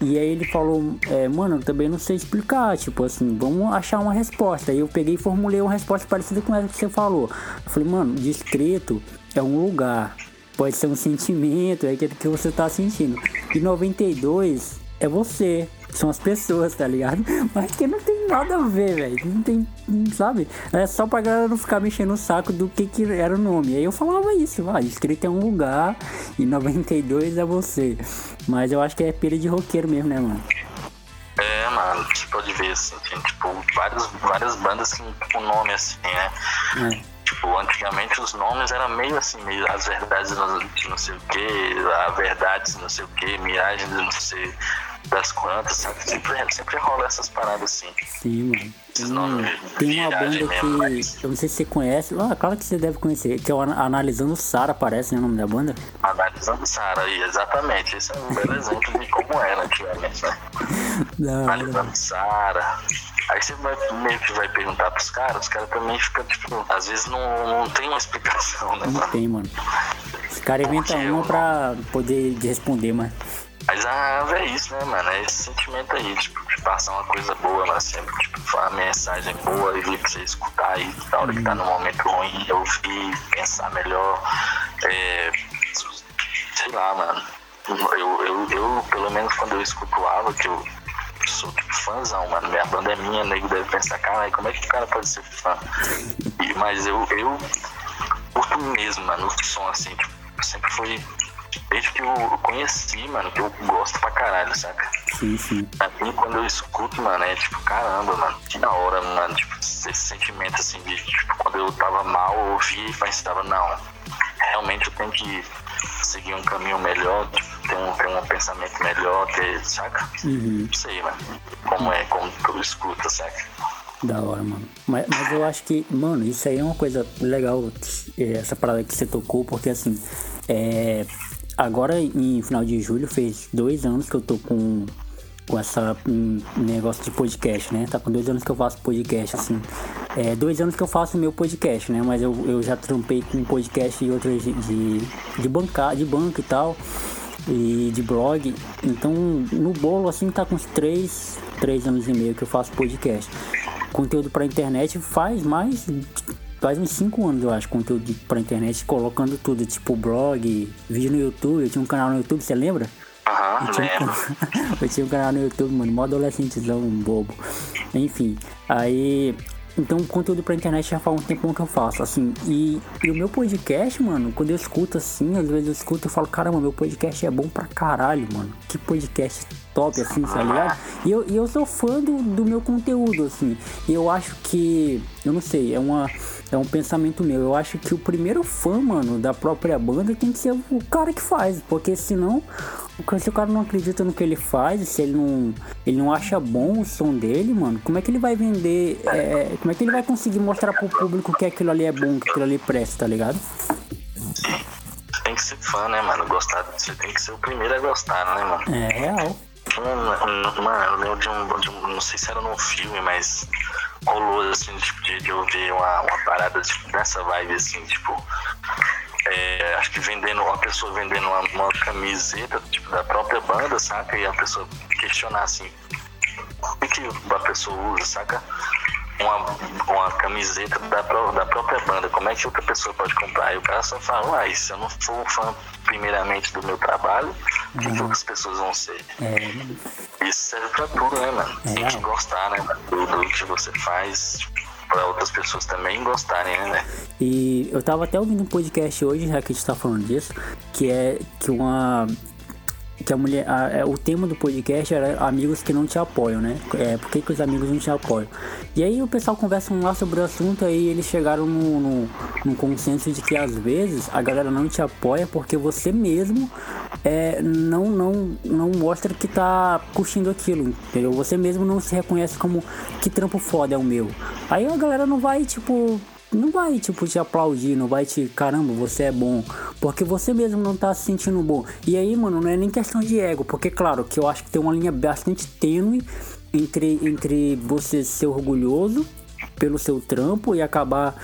E aí ele falou, é, mano, eu também não sei explicar, tipo assim, vamos achar uma resposta. Aí eu peguei e formulei uma resposta parecida com essa que você falou. Eu falei, mano, distrito é um lugar, pode ser um sentimento, é aquilo que você tá sentindo. E 92 é você, são as pessoas, tá ligado? Mas que não tem nada a ver, velho. Não tem, sabe? É só pra galera não ficar mexendo o saco do que, que era o nome. Aí eu falava isso, ah, escrito é um lugar e 92 é você. Mas eu acho que é pira de roqueiro mesmo, né, mano? É, mano, você pode ver assim, tem, tipo, várias, várias bandas com nome assim, né? É. Tipo, antigamente os nomes eram meio assim, meio as verdades de não sei o que, a verdades não sei o que, miragens não sei das quantas, sabe? Sempre, sempre rola essas paradas assim. Sim, mano. Tem, tem uma banda que. Eu não sei se você conhece. Ah, claro que você deve conhecer. Que é o Analisando Sara, parece, né? O nome da banda? Analisando Sara, exatamente. Esse é um belo exemplo de como era antigamente, né? Analisando Sara. Aí você vai, meio que vai perguntar pros caras, os caras também ficam, tipo, às vezes não, não tem uma explicação, né? Não mano? tem, mano. Os caras inventam uma pra poder responder, mas. Mas ah, é isso, né, mano? É esse sentimento aí, tipo, de passar uma coisa boa lá sempre, tipo, uma mensagem boa e pra você escutar aí na hora que tá no momento ruim, ouvir, pensar melhor. É, sei lá, mano. Eu, eu, eu, pelo menos quando eu escuto o Ava, que eu sou tipo fãzão, mano. Minha banda é minha, nego deve pensar, cara, como é que o cara pode ser fã? E, mas eu, eu curto mesmo, mano, o som assim, tipo, sempre foi desde que eu conheci, mano, que eu gosto pra caralho, saca? Sim, sim. Pra mim, quando eu escuto, mano, é tipo, caramba, mano, que da hora, mano, tipo, esse sentimento assim de, tipo, quando eu tava mal, eu ouvi e pensava, não, realmente eu tenho que seguir um caminho melhor, ter um, ter um pensamento melhor, ter, saca? Uhum. Não sei, mano, como é, como tu escuta, saca? Da hora, mano. Mas, mas eu acho que, mano, isso aí é uma coisa legal, essa parada que você tocou, porque assim, é, agora em final de julho fez dois anos que eu tô com, com essa um, negócio de podcast, né? Tá com dois anos que eu faço podcast, assim. É, dois anos que eu faço meu podcast, né? Mas eu, eu já trampei com podcast e outras de, de, de, banca, de banco e tal. E de blog. Então, no bolo, assim, tá com uns três, três anos e meio que eu faço podcast. Conteúdo pra internet faz mais faz uns 5 anos, eu acho, conteúdo pra internet, colocando tudo, tipo blog, vídeo no YouTube. Eu tinha um canal no YouTube, você lembra? Aham, eu, tinha um, eu tinha um canal no YouTube, mano, mó adolescentezão, bobo. Enfim, aí então, conteúdo pra internet já faz um tempo que eu faço, assim. E, e, o meu podcast, mano, quando eu escuto assim, às vezes eu escuto e falo, caramba, meu podcast é bom pra caralho, mano. Que podcast top, assim, tá ligado? E eu, e eu sou fã do, do meu conteúdo, assim. E eu acho que, eu não sei, é uma é um pensamento meu. Eu acho que o primeiro fã, mano, da própria banda tem que ser o cara que faz. Porque senão, se o cara não acredita no que ele faz, se ele não, ele não acha bom o som dele, mano, como é que ele vai vender? É, como é que ele vai conseguir mostrar pro público que aquilo ali é bom, que aquilo ali presta, tá ligado? Tem que ser fã, né, mano? Gostar, você tem que ser o primeiro a gostar, né, mano? É real. Mano, eu lembro de um, de um, Não sei se era num filme, mas rolou assim, tipo, de, de eu ver uma, uma parada tipo, nessa vibe assim, tipo. É, acho que vendendo, uma pessoa vendendo uma, uma, camiseta tipo, da própria banda, saca? E a pessoa questionar assim, o que, que a pessoa usa, saca? Uma, uma camiseta da, da própria banda, como é que outra pessoa pode comprar? E o cara só fala, ah, se eu não for um fã primeiramente do meu trabalho, o que, que outras pessoas vão ser? É. Isso serve pra tudo, né, mano? É. Tem que gostar, né, do, do que você faz para outras pessoas também gostarem, né? E eu tava até ouvindo um podcast hoje, já que a gente tá falando disso, que é que uma que a mulher, a, é, o tema do podcast era amigos que não te apoiam, né? É, por que, que os amigos não te apoiam? E aí o pessoal conversa lá sobre o assunto e eles chegaram no, no, no, consenso de que às vezes a galera não te apoia porque você mesmo é, não, não, não mostra que tá curtindo aquilo, entendeu? Você mesmo não se reconhece como que trampo foda é o meu. Aí a galera não vai, tipo, não vai, tipo, te aplaudir, não vai te, caramba, você é bom. Porque você mesmo não tá se sentindo bom. E aí, mano, não é nem questão de ego. Porque, claro, que eu acho que tem uma linha bastante tênue entre, entre você ser orgulhoso pelo seu trampo e acabar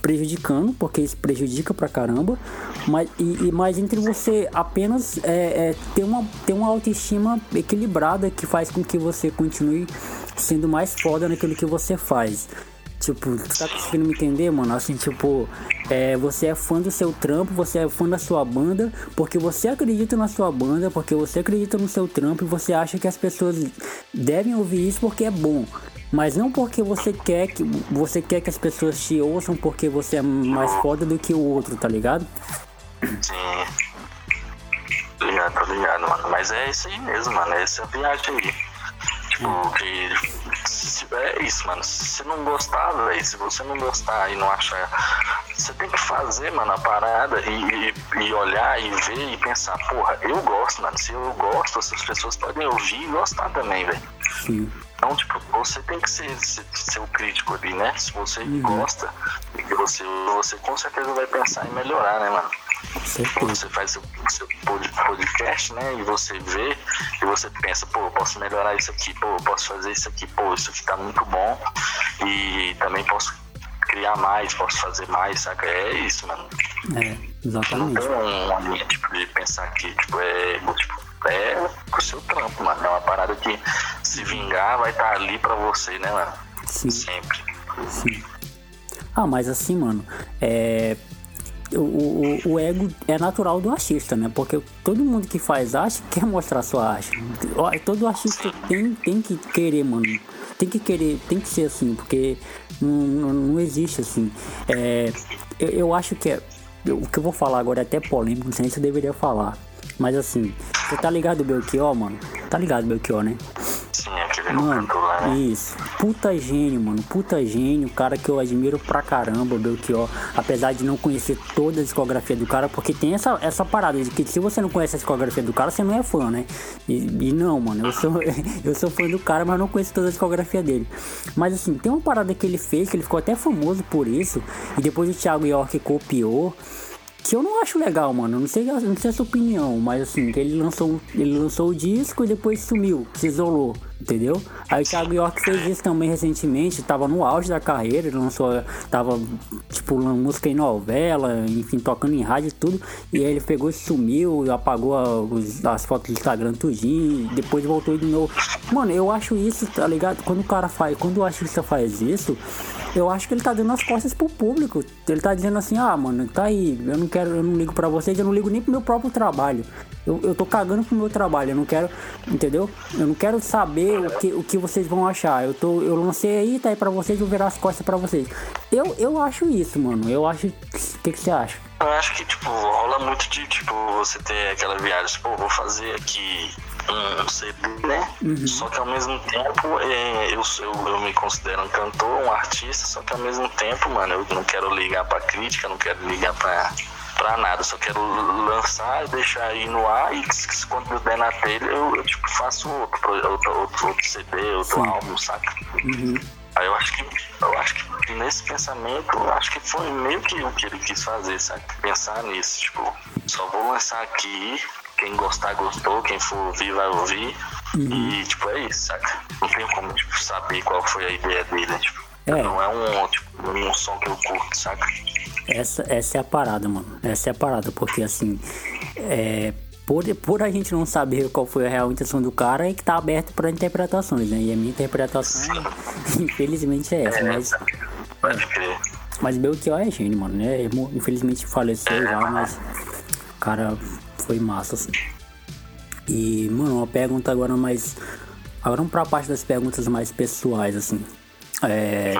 prejudicando, porque isso prejudica pra caramba, mas, e, e entre você apenas é, é, ter, uma, ter uma autoestima equilibrada que faz com que você continue sendo mais foda naquilo que você faz. Tipo, tu tá conseguindo me entender, mano? Assim, tipo, é, você é fã do seu trampo, você é fã da sua banda, porque você acredita na sua banda, porque você acredita no seu trampo e você acha que as pessoas devem ouvir isso porque é bom. Mas não porque você quer que você quer que as pessoas te ouçam porque você é mais foda do que o outro, tá ligado? Sim. Tô ligado, tô ligado, mano. Mas é isso aí mesmo, mano. É essa viagem aí. Tipo, que. É isso, mano. Se você não gostar, velho, se você não gostar e não achar. Você tem que fazer, mano, a parada e, e e olhar e ver e pensar, porra, eu gosto, mano. Se eu gosto, essas pessoas podem ouvir e gostar também, velho. Sim. Então, tipo, você tem que ser, ser, ser o crítico ali, né? Se você uhum. gosta, você, você com certeza vai pensar em melhorar, né, mano? Você faz seu, seu podcast, né? E você vê e você pensa, pô, posso melhorar isso aqui, pô, posso fazer isso aqui, pô, isso aqui tá muito bom. E também posso criar mais, posso fazer mais, saca? É isso, mano. É, exatamente. Não tem uma linha tipo, de pensar que, tipo, é. Tipo, é o seu trampo, mano. É uma parada que se vingar vai estar tá ali pra você, né, mano? Sim. Sempre. Sim. Ah, mas assim, mano, é. O, o, ego é natural do artista, né? Porque todo mundo que faz arte quer mostrar sua arte. Todo artista tem, tem que querer, mano. Tem que querer, tem que ser assim, porque não, não, não existe assim. É, eu, eu acho que é, o que eu vou falar agora é até polêmico, não sei se eu deveria falar. Mas assim, você tá ligado do Belchior, mano? Tá ligado, Belchior, né? Sim, aquele mano, lá, né? Isso. Puta gênio, mano. Puta gênio. Cara que eu admiro pra caramba, Belchior. Apesar de não conhecer toda a discografia do cara, porque tem essa, essa parada de que se você não conhece a discografia do cara, você não é fã, né? E, e não, mano. Eu sou, eu sou fã do cara, mas não conheço toda a discografia dele. Mas assim, tem uma parada que ele fez, que ele ficou até famoso por isso. E depois o Thiago York copiou que eu não acho legal, mano. Não sei, não sei a sua opinião, mas assim, ele lançou, ele lançou o disco e depois sumiu, se isolou entendeu? Aí o Thiago York fez isso também recentemente, tava no auge da carreira, lançou, tava tipo música em novela, enfim, tocando em rádio e tudo, e aí ele pegou e sumiu, apagou a, os, as fotos do Instagram tudinho, depois voltou de novo. Mano, eu acho isso, tá ligado? Quando o cara faz, quando o artista faz isso, eu acho que ele tá dando as costas pro público. Ele tá dizendo assim, ah, mano, tá aí, eu não quero, eu não ligo pra vocês, eu não ligo nem pro meu próprio trabalho. Eu, eu tô cagando pro meu trabalho, eu não quero, entendeu? Eu não quero saber o que, o que vocês vão achar. Eu, tô, eu lancei aí, tá aí pra vocês, vou virar as costas pra vocês. Eu, eu acho isso, mano. Eu acho. O que, que você acha? Eu acho que, tipo, rola muito de, tipo, você ter aquela viagem, tipo, vou fazer aqui um CD, né? Uhum. Só que ao mesmo tempo é, eu, eu, eu me considero um cantor, um artista, só que ao mesmo tempo, mano, eu não quero ligar pra crítica, não quero ligar pra pra nada, só quero lançar, deixar aí no ar e quando der na telha eu, eu tipo, faço outro, outro, outro, outro CD, outro Sim. álbum, saca? Uhum. Aí eu acho que eu acho que nesse pensamento, acho que foi meio que o que ele quis fazer, sabe? Pensar nisso, tipo, só vou lançar aqui, quem gostar gostou, quem for ouvir vai ouvir. Uhum. E tipo, é isso, saca? Não tem como tipo, saber qual foi a ideia dele, tipo. É. Não é um, tipo, um som que eu curto, saca? Essa, essa é a parada, mano. Essa é a parada, porque assim, é, por, por a gente não saber qual foi a real intenção do cara, é que tá aberto para interpretações, né? E a minha interpretação, infelizmente, é essa. É, mas. Mas Belchior é gênio, mano, né? Infelizmente faleceu já, mas o cara foi massa, assim. E, mano, uma pergunta agora mais. Agora vamos pra parte das perguntas mais pessoais, assim. É,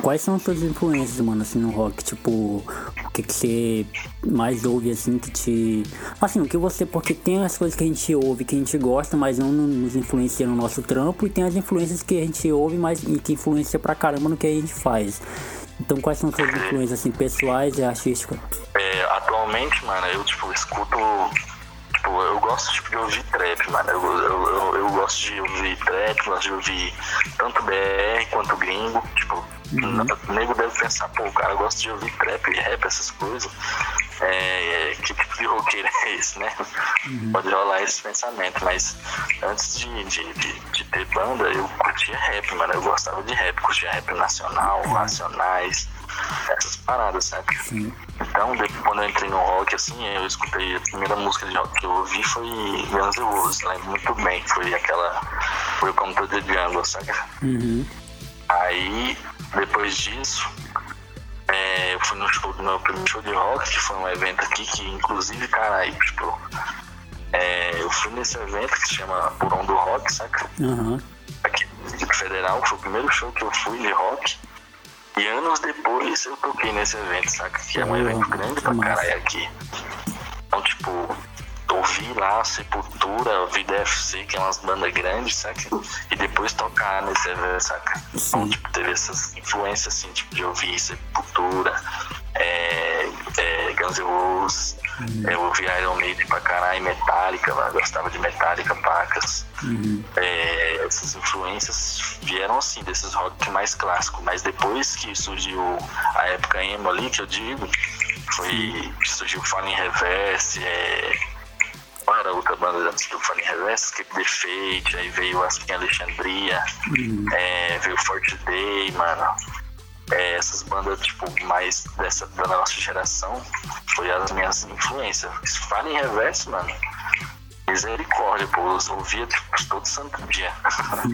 quais são as suas influências, mano, assim, no rock? Tipo, o que, que você mais ouve, assim, que te. Assim, o que você. Porque tem as coisas que a gente ouve, que a gente gosta, mas não nos influencia no nosso trampo, e tem as influências que a gente ouve, mas e que influencia pra caramba no que a gente faz. Então, quais são as suas influências, assim, pessoais e artísticas? É, atualmente, mano, eu, tipo, escuto Tipo, eu gosto tipo, de ouvir trap, mano. Eu, eu, eu, eu, gosto de ouvir trap, gosto de ouvir tanto BR quanto gringo. Tipo, uhum. o nego deve pensar, pô, o cara gosta de ouvir trap, rap, essas coisas. É, que tipo de roqueiro é esse, né? Uhum. Pode rolar esse pensamento, mas antes de, de, de, de, ter banda, eu curtia rap, mano. Eu gostava de rap, curtia rap nacional, uhum. nacionais essas paradas, sabe? Sim. Então, depois, quando eu entrei no rock, assim, eu escutei a primeira música de rock que eu ouvi foi Guns N' Roses, lembro muito bem, foi aquela Welcome to the Jungle, sabe? Uhum. Aí, depois disso, é, eu fui no show do meu primeiro show de rock, que foi um evento aqui que, inclusive, cara, aí, tipo, é, eu fui nesse evento que se chama Porão do Rock, saca? Uhum. Aqui Federal, foi o primeiro show que eu fui de rock. E anos depois eu toquei nesse evento, saca? Que é um evento grande pra caralho aqui. Então, tipo, ouvi lá Sepultura, Vida FC, que é umas bandas grandes, saca? E depois tocar nesse evento, saca? Então, tipo, teve essas influências, assim, tipo, de ouvir Sepultura, é, é, Guns N' Roses. Uhum. Eu ouvi Iron Maiden pra caralho, Metallica, mano. Gostava de Metallica, pacas. Uhum. É, essas influências vieram assim, desses rock mais clássicos. Mas depois que surgiu a época emo ali, que eu digo, foi. surgiu Falling Reverse, é, qual era a outra banda antes do Falling Reverse? Skip the Fate, aí veio Askin Alexandria, uhum. é, veio Forte Day, mano. É, essas bandas, tipo, mais dessa, da nossa geração, foi as minhas influências. Falling Reverse, mano, misericórdia, pô, eu ouvia tipo, todo santo dia.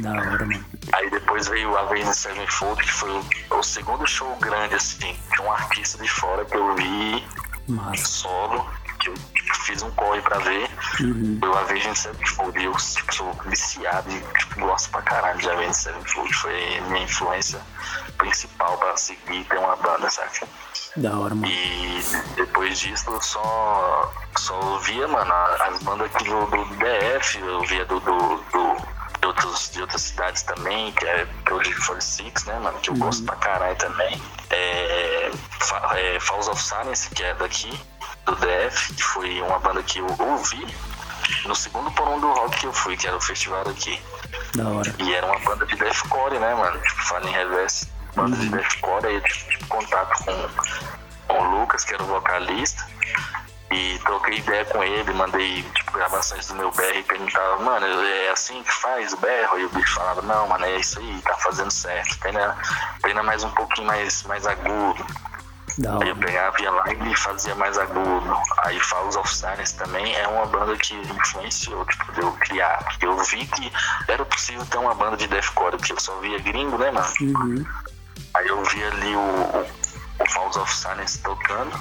Da hora, mano. Aí depois veio a Avenged Sevenfold, que foi o, o, segundo show grande, assim, de um artista de fora que eu vi Massa. solo que eu fiz um corre pra ver. Uhum. Eu Avenged Sevenfold. Eu tipo, sou viciado e tipo, gosto pra caralho de Avenged Sevenfold. Foi minha influência principal pra seguir ter uma banda, saca? Da hora, mano. E depois disso eu só, só ouvia, mano, as bandas aqui do, do DF, eu ouvia do, do, do de, outros, de outras cidades também, que é Project 46, né, mano? Que eu uhum. gosto pra caralho também. É, é, Falls of Silence, que é daqui do DF, que foi uma banda que eu ouvi no segundo porão do rock que eu fui, que era o festival aqui. Da hora. E era uma banda de deathcore, né, mano? Tipo, Fallen Reverse, banda uhum. de deathcore, aí eu tive contato com, com o Lucas, que era o vocalista, e troquei ideia com ele, mandei tipo, gravações do meu BR e perguntava, mano, é assim que faz o berro? E o bicho falava, não, mano, é isso aí, tá fazendo certo, treina, treina mais um pouquinho mais, mais agudo. Não. Aí eu pegava, ia lá e fazia mais agudo. Aí Falls of Silence também é uma banda que influenciou, tipo, de eu criar. Porque eu vi que era possível ter uma banda de deathcore, porque eu só via gringo, né, mano? Uhum. Aí eu vi ali o, o, o Falls of Silence tocando.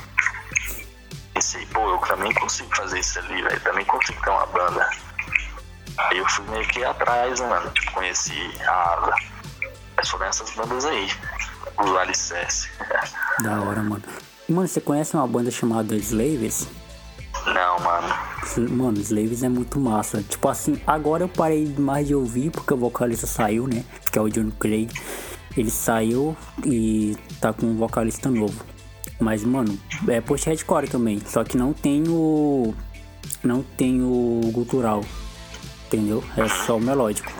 Pensei, pô, eu também consigo fazer isso ali, velho. Também consigo ter uma banda. Aí eu fui meio que atrás, né, mano? Tipo, conheci a Asa. Mas foram essas bandas aí o alicerce. Da hora, mano. Mano, você conhece uma banda chamada Slaves? Não, mano. Mano, Slaves é muito massa. Tipo assim, agora eu parei mais de ouvir porque o vocalista saiu, né? Que é o John Craig. Ele saiu e tá com um vocalista novo. Mas, mano, é post-hardcore também. Só que não tem o. Não tem o gutural. Entendeu? É só o melódico.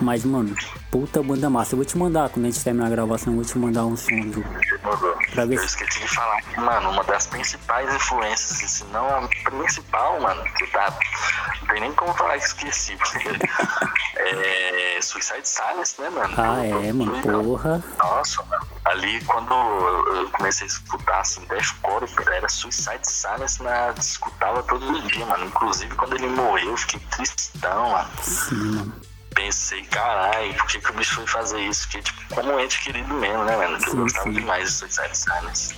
Mas, mano, puta banda massa. Eu vou te mandar, quando a gente terminar a gravação, eu vou te mandar um som do. Pra ver eu esqueci de falar, mano, uma das principais influências, se não a principal, mano, que tá. Não tem nem como falar que esqueci. é Suicide Silence, né, mano? Ah, é, mano, porra. Nossa, mano. Ali, quando eu comecei a escutar, assim, deathcore, era Suicide Silence, na, escutava todo dia, mano. Inclusive, quando ele morreu, eu fiquei tristão, mano. Sim, mano pensei, caralho, por que, que o bicho foi fazer isso? Que, tipo, como ente querido mesmo, né, mano? Eu gostava demais de Suicide Silence.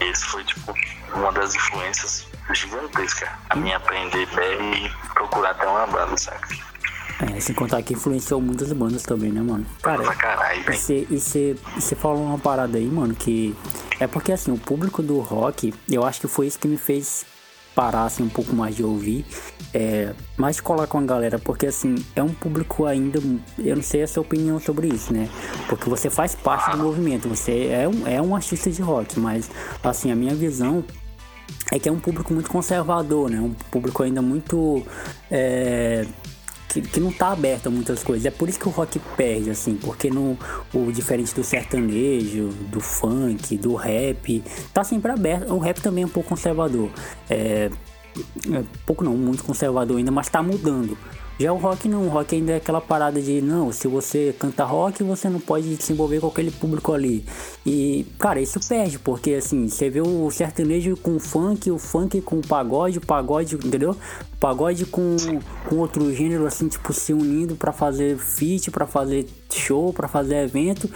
Esse foi, tipo, uma das influências gigantescas. A minha aprender bem e procurar ter uma banda, saca? É, sem contar que influenciou muitas bandas também, né, mano? Cara, caralho, e você falou uma parada aí, mano, que é porque assim, o público do rock, eu acho que foi isso que me fez parar assim, um pouco mais de ouvir, é, mais colar com a galera, porque assim, é um público ainda, eu não sei a sua opinião sobre isso, né? Porque você faz parte do movimento, você é um, é um artista de rock, mas assim, a minha visão é que é um público muito conservador, né? Um público ainda muito é, que, que não tá aberto a muitas coisas. É por isso que o rock perde, assim, porque no, o diferente do sertanejo, do funk, do rap, tá sempre aberto. O rap também é um pouco conservador. É, é pouco não, muito conservador ainda, mas tá mudando. Já o rock não, o rock ainda é aquela parada de não, se você canta rock, você não pode se envolver com aquele público ali. E, cara, isso perde, porque assim, você vê o sertanejo com o funk, o funk com o pagode, o pagode, entendeu? Pagode com, com outro gênero, assim, tipo, se unindo para fazer feat, para fazer show, para fazer evento.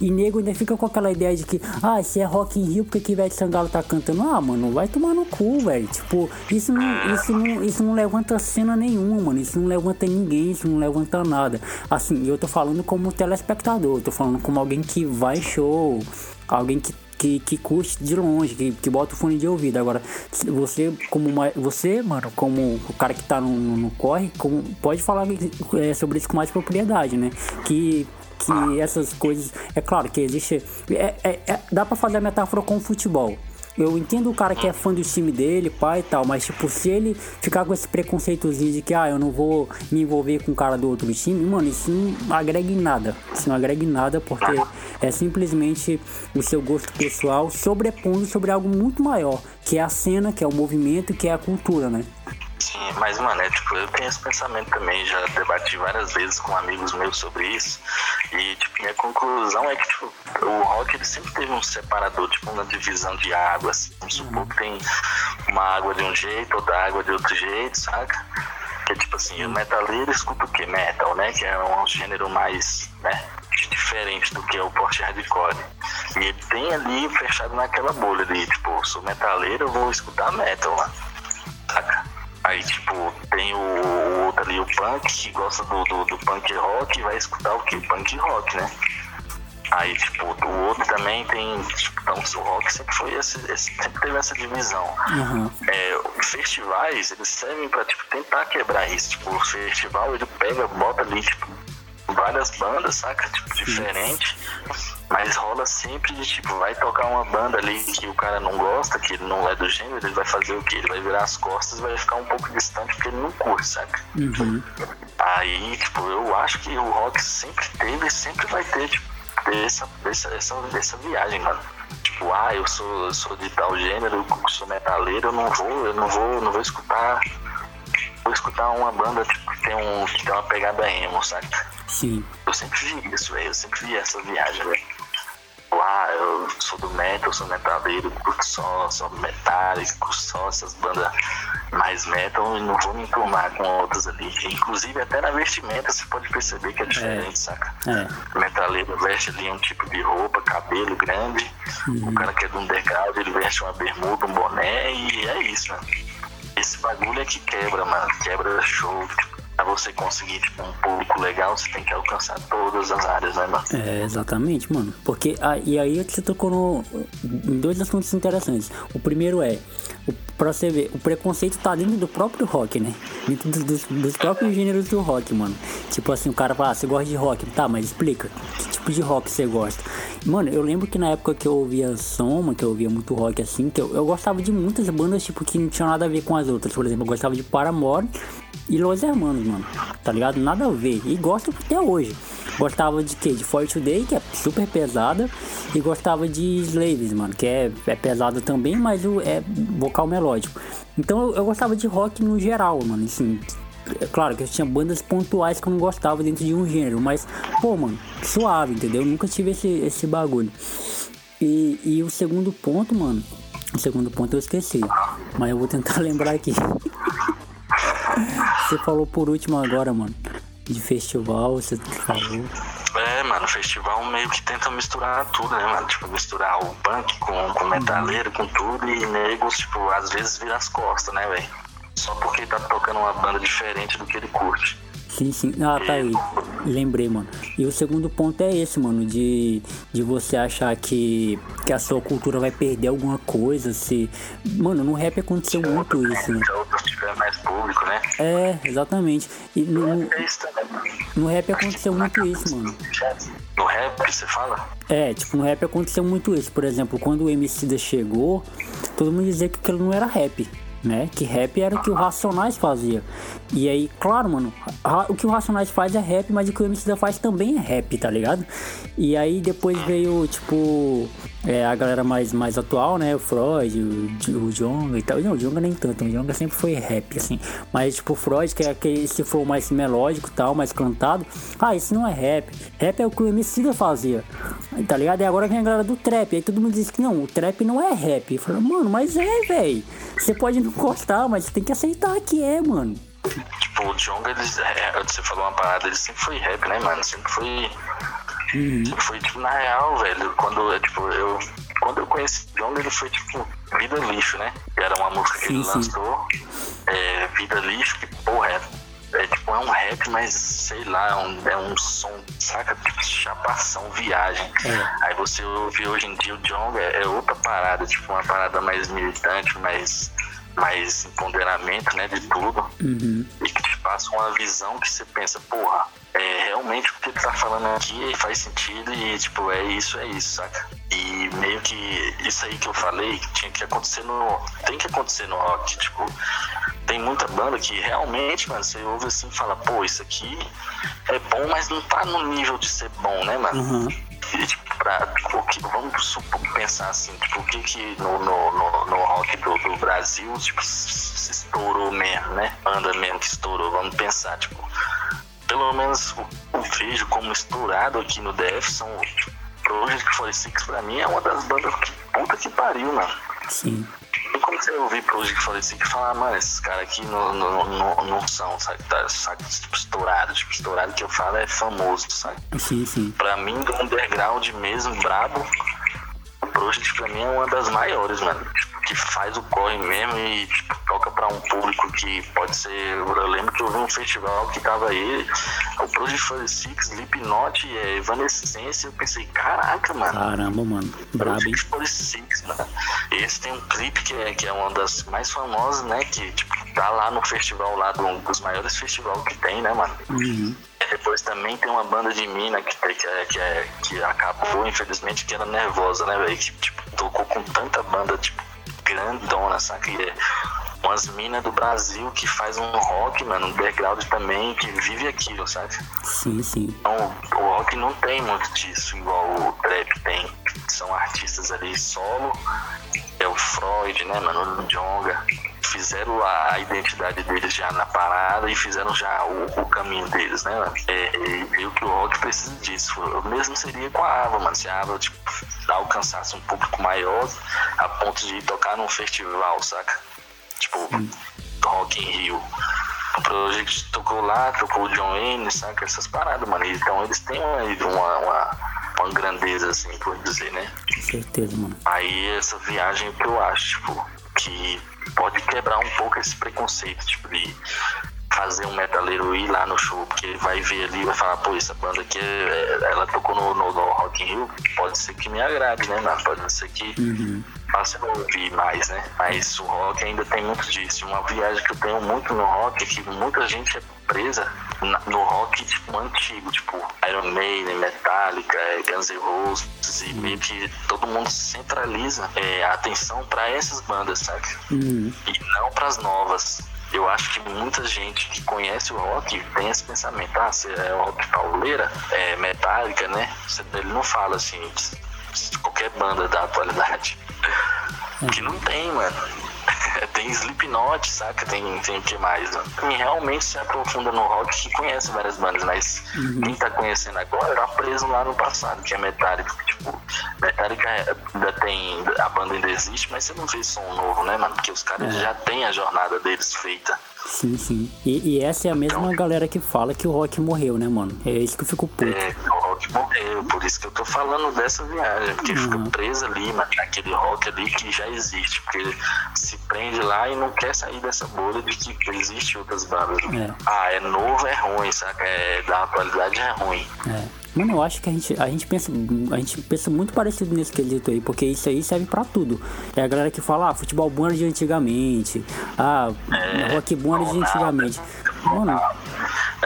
E nego ainda fica com aquela ideia de que, ah, se é Rock in Rio, porque que Ivete Sangalo tá cantando? Ah, mano, vai tomar no cu, velho. Tipo, isso não, isso, não, isso não levanta cena nenhuma, mano. Isso não levanta ninguém, isso não levanta nada. Assim, eu tô falando como telespectador, tô falando como alguém que vai show, alguém que que, que curte de longe, que, que bota o fone de ouvido. Agora, você, como uma, você, mano, como o cara que tá no, no, corre, como, pode falar é, sobre isso com mais propriedade, né? Que que essas coisas. É claro que existe. É, é, é, dá para fazer a metáfora com o futebol. Eu entendo o cara que é fã do time dele, pai e tal, mas tipo, se ele ficar com esse preconceitozinho de que, ah, eu não vou me envolver com o cara do outro time, mano, isso não agrega em nada. Isso não agrega em nada porque é simplesmente o seu gosto pessoal sobrepondo sobre algo muito maior, que é a cena, que é o movimento, que é a cultura, né? Sim, mas, mano, é, tipo, eu tenho esse pensamento também, já debati várias vezes com amigos meus sobre isso. E, tipo, minha conclusão é que, tipo, o rock ele sempre teve um separador, tipo, uma divisão de águas. Assim. Vamos supor que tem uma água de um jeito, outra água de outro jeito, saca? Que é tipo assim, o metaleiro escuta o que? Metal, né? Que é um gênero mais, né? Diferente do que é o post hardcore. E ele tem ali fechado naquela bolha ali, tipo, sou metaleiro, eu vou escutar metal lá. Saca? Aí, tipo, tem o outro ali, o punk, que gosta do, do, do punk rock e vai escutar o que? Punk rock, né? Aí, tipo, o outro também tem. Tipo, então, o rock sempre foi esse, esse sempre teve essa divisão. Uhum. É, festivais, eles servem pra, tipo, tentar quebrar isso. Tipo, o festival ele pega, bota ali, tipo, várias bandas, saca? Tipo, diferente. Mas rola sempre de tipo, vai tocar uma banda ali que o cara não gosta, que ele não é do gênero, ele vai fazer o quê? Ele vai virar as costas e vai ficar um pouco distante porque ele não curte, saca? Uhum. Aí, tipo, eu acho que o rock sempre teve e sempre vai ter, tipo, ter essa, essa, essa, essa viagem, mano. Tipo, ah, eu sou, eu sou de tal gênero, eu sou metaleiro, eu não vou, eu não vou, não vou escutar. Vou escutar uma banda tipo, que, tem um, que tem uma pegada emo, saca? Sim. Eu sempre vi isso, velho. Eu sempre vi essa viagem, velho ah, eu sou do metal, sou metaleiro, curto só, só metálico, só essas bandas mais metal e não vou me enturmar com outras ali. Inclusive até na vestimenta você pode perceber que é diferente, é. saca? É. Metaleiro veste ali um tipo de roupa, cabelo grande, uhum. o cara que é do underground ele veste uma bermuda, um boné e é isso, mano. Esse bagulho é que quebra, mano. Quebra show. Pra você conseguir tipo, um público legal, você tem que alcançar todas as áreas, né, mano? É, exatamente, mano. Porque, ah, e aí você tocou no, em dois assuntos interessantes. O primeiro é, o, pra você ver, o preconceito tá dentro do próprio rock, né? Dentro dos, dos, próprios gêneros do rock, mano. Tipo assim, o cara fala, ah, você gosta de rock? Tá, mas explica. Que tipo de rock você gosta? Mano, eu lembro que na época que eu ouvia Soma, que eu ouvia muito rock assim, que eu, eu gostava de muitas bandas, tipo, que não tinham nada a ver com as outras. Por exemplo, eu gostava de Paramore e Los Hermanos, mano. Tá ligado? Nada a ver. E gosto até hoje. Gostava de quê? De For Today, que é super pesada. E gostava de Slaves, mano, que é, é pesada também, mas o, é vocal melódico. Então eu, eu gostava de rock no geral, mano. Assim, é claro que eu tinha bandas pontuais que eu não gostava dentro de um gênero, mas, pô, mano, suave, entendeu? Eu nunca tive esse, esse bagulho. E, e o segundo ponto, mano, o segundo ponto eu esqueci, mas eu vou tentar lembrar aqui. Você falou por último agora, mano, de festival, você falou. É, mano, o festival meio que tenta misturar tudo, né, mano? Tipo, misturar o punk com, com metaleiro, com tudo, e negros, tipo, às vezes vira as costas, né, velho? Só porque tá tocando uma banda diferente do que ele curte. Sim, sim. Ah, tá aí. Lembrei, mano. E o segundo ponto é esse, mano, de, de você achar que, que a sua cultura vai perder alguma coisa, se... Mano, no rap aconteceu muito isso, né? tiver mais público, né? É, exatamente. E no, no, no rap aconteceu muito isso, mano. No rap, você fala? É, tipo, no rap aconteceu muito isso. Por exemplo, quando o MC da chegou, todo mundo dizia que aquilo não era rap né? Que rap era o que o Racionais fazia. E aí, claro, mano, o que o Racionais faz é rap, mas o que o MC faz também é rap, tá ligado? E aí depois veio, tipo, é, a galera mais, mais atual, né? O Freud, o, o Jonga e tal. Não, o Jonga nem tanto, o Jonga sempre foi rap, assim. Mas, tipo, o Freud, que é aquele se for mais melódico e tal, mais cantado. Ah, isso não é rap. Rap é o que o MC fazia, tá ligado? E agora vem a galera do trap. Aí todo mundo diz que não, o trap não é rap. Eu falo, mano, mas é, velho. Você pode não gostar, mas tem que aceitar que é, mano. Tipo, o Jonga, ele, é, você falou uma parada, ele sempre foi rap, né, mano? Sempre foi. Uhum. Sempre foi, tipo, na real, velho, quando, é, tipo, eu. Quando eu conheci o Jonga, ele foi, tipo, Vida Lixo, né? Que era uma música que sim, ele sim. lançou. É, Vida Lixo, que, porra, é, é, tipo, é um rap, mas sei lá, é um, é um som, saca? Chapação, viagem. É. Aí você ouve hoje em dia o Jonga, é, é outra parada, tipo, uma parada mais militante, mais mais empoderamento, né, de tudo, uhum. e que te passa uma visão que você pensa, porra, é realmente o que ele tá falando aqui faz sentido e, tipo, é isso, é isso, saca? E meio que isso aí que eu falei tinha que acontecer no. Tem que acontecer no rock, tipo. Tem muita banda que realmente, mano, você ouve assim e fala, pô, isso aqui é bom, mas não tá no nível de ser bom, né, mano? Uhum. E, tipo, pra, o que, vamos supor, pensar assim, tipo, o que que no, no, no, no rock do, do, Brasil, tipo, se estourou mesmo, né? Banda mesmo que estourou, vamos pensar, tipo, pelo menos eu vejo como estourado aqui no DF são Project 46 pra mim é uma das bandas que puta que pariu, mano. Sim. E como você ouvir Project 46 e falar, mano, esses caras aqui não, não, não, não são, sabe, tá, sabe, tipo, estourado, tipo, estourado que eu falo é famoso, sabe? Sim, sim. Pra mim, do underground mesmo, brabo, Project pra mim é uma das maiores, mano. Que faz o corre mesmo e tipo, toca para um público que pode ser. Eu lembro que eu vi um festival que tava aí, o Project 46, Slipknot e é, Evanescence. Eu pensei, caraca, mano. Caramba, mano. Brabo? Project 46, mano. Esse tem um clipe que é, que é uma das mais famosas, né? Que tipo, tá lá no festival, lá do, um dos maiores festivais que tem, né, mano? Uhum. Depois também tem uma banda de mina que, que, é, que, é, que acabou, infelizmente, que era nervosa, né, velho? Que tipo, tocou com tanta banda, tipo, grandona, saca? E é umas minas do Brasil que faz um rock, mano, um background também, que vive aquilo, sabe? Sim, sim. Então, o rock não tem muito disso, igual o trap tem. São artistas ali solo, é o Freud, né, mano, o Jonga. Fizeram a identidade deles já na parada e fizeram já o, o caminho deles, né, mano? É, e o que o rock precisa disso. O mesmo seria com a Ava, mano. Se a Ava, tipo, alcançasse um público maior a ponto de tocar num festival, saca? Tipo. Rock in Rio. O Project tocou lá, tocou o John Wayne, saca? Essas paradas, mano. Então eles têm uma, uma, uma grandeza, assim, por dizer, né? Com certeza, mano. Aí essa viagem que eu acho, tipo, que pode quebrar um pouco esse preconceito, tipo, de fazer um metaleiro ir lá no show, porque ele vai ver ali e vai falar, pô, essa banda aqui, é, ela tocou no, no, no Rock in Rio, pode ser que me agrade, né, mano? Pode ser que uhum. faça eu ouvir mais, né? Mas o rock ainda tem muito disso. Uma viagem que eu tenho muito no rock é que muita gente é presa no rock tipo antigo, tipo Iron Maiden, Metallica, é, Guns N' Roses e meio que todo mundo centraliza é, a atenção para essas bandas, sabe? Uhum. E não para as novas eu acho que muita gente que conhece o rock tem esse pensamento, ah, você é rock pauleira, é metálica, né? Ele não fala assim, de qualquer banda da atualidade. Que não tem, mano. Tem Slipknot, saca? Tem, tem o que mais? Né? Quem realmente se aprofunda no rock que conhece várias bandas, mas uhum. quem tá conhecendo agora tá preso lá no passado, que é Metallica. Tipo, Metallica ainda tem. A banda ainda existe, mas você não vê som novo, né, mano? Porque os caras é. já têm a jornada deles feita. Sim, sim. E, e essa é a mesma então, galera que fala que o rock morreu, né, mano? É isso que eu fico puto. É, o rock morreu, por isso que eu tô falando dessa viagem, porque uhum. fica preso ali, naquele rock ali que já existe, porque se prende lá e não quer sair dessa bolha de que existe outras bandas. É. Ah, é novo, é ruim, saca? É, da atualidade é ruim. É. Mano, eu acho que a gente, a gente pensa a gente pensa muito parecido nesse quesito aí, porque isso aí serve pra tudo. É a galera que fala, ah, futebol bom era de antigamente, ah, é, rock bom era de antigamente. Mano,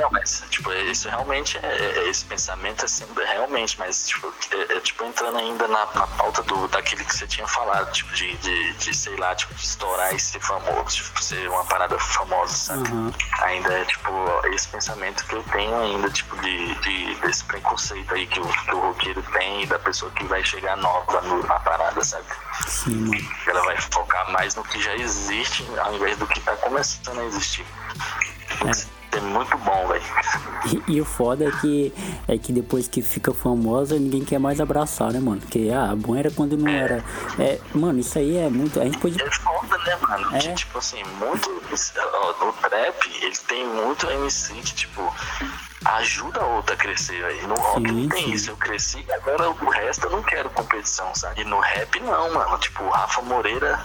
não, mas, tipo, isso realmente é, é, esse pensamento é sempre realmente, mas, tipo, é, é, tipo entrando ainda na, na pauta do, daquele que você tinha falado, tipo, de, de, de, sei lá, tipo, estourar e ser famoso, tipo, ser uma parada famosa, sabe? Uhum. Ainda é, tipo, esse pensamento que eu tenho ainda, tipo, de, de desse preconceito aí que o, que o roqueiro tem e da pessoa que vai chegar nova no, na parada, sabe? Sim. Ela vai focar mais no que já existe ao invés do que tá começando a existir. É é muito bom, velho. E, e, o foda é que, é que depois que fica famosa, ninguém quer mais abraçar, né, mano? Porque, ah, bom era quando não é. era. É, mano, isso aí é muito. A gente pode. É foda, né, mano? É. Que, tipo assim, muito. no trap, ele tem muito MC que, tipo ajuda a outra a crescer, velho. No rock sim, não tem sim. isso. Eu cresci, agora o resto eu não quero competição, sabe? E no rap não, mano. Tipo, o Rafa Moreira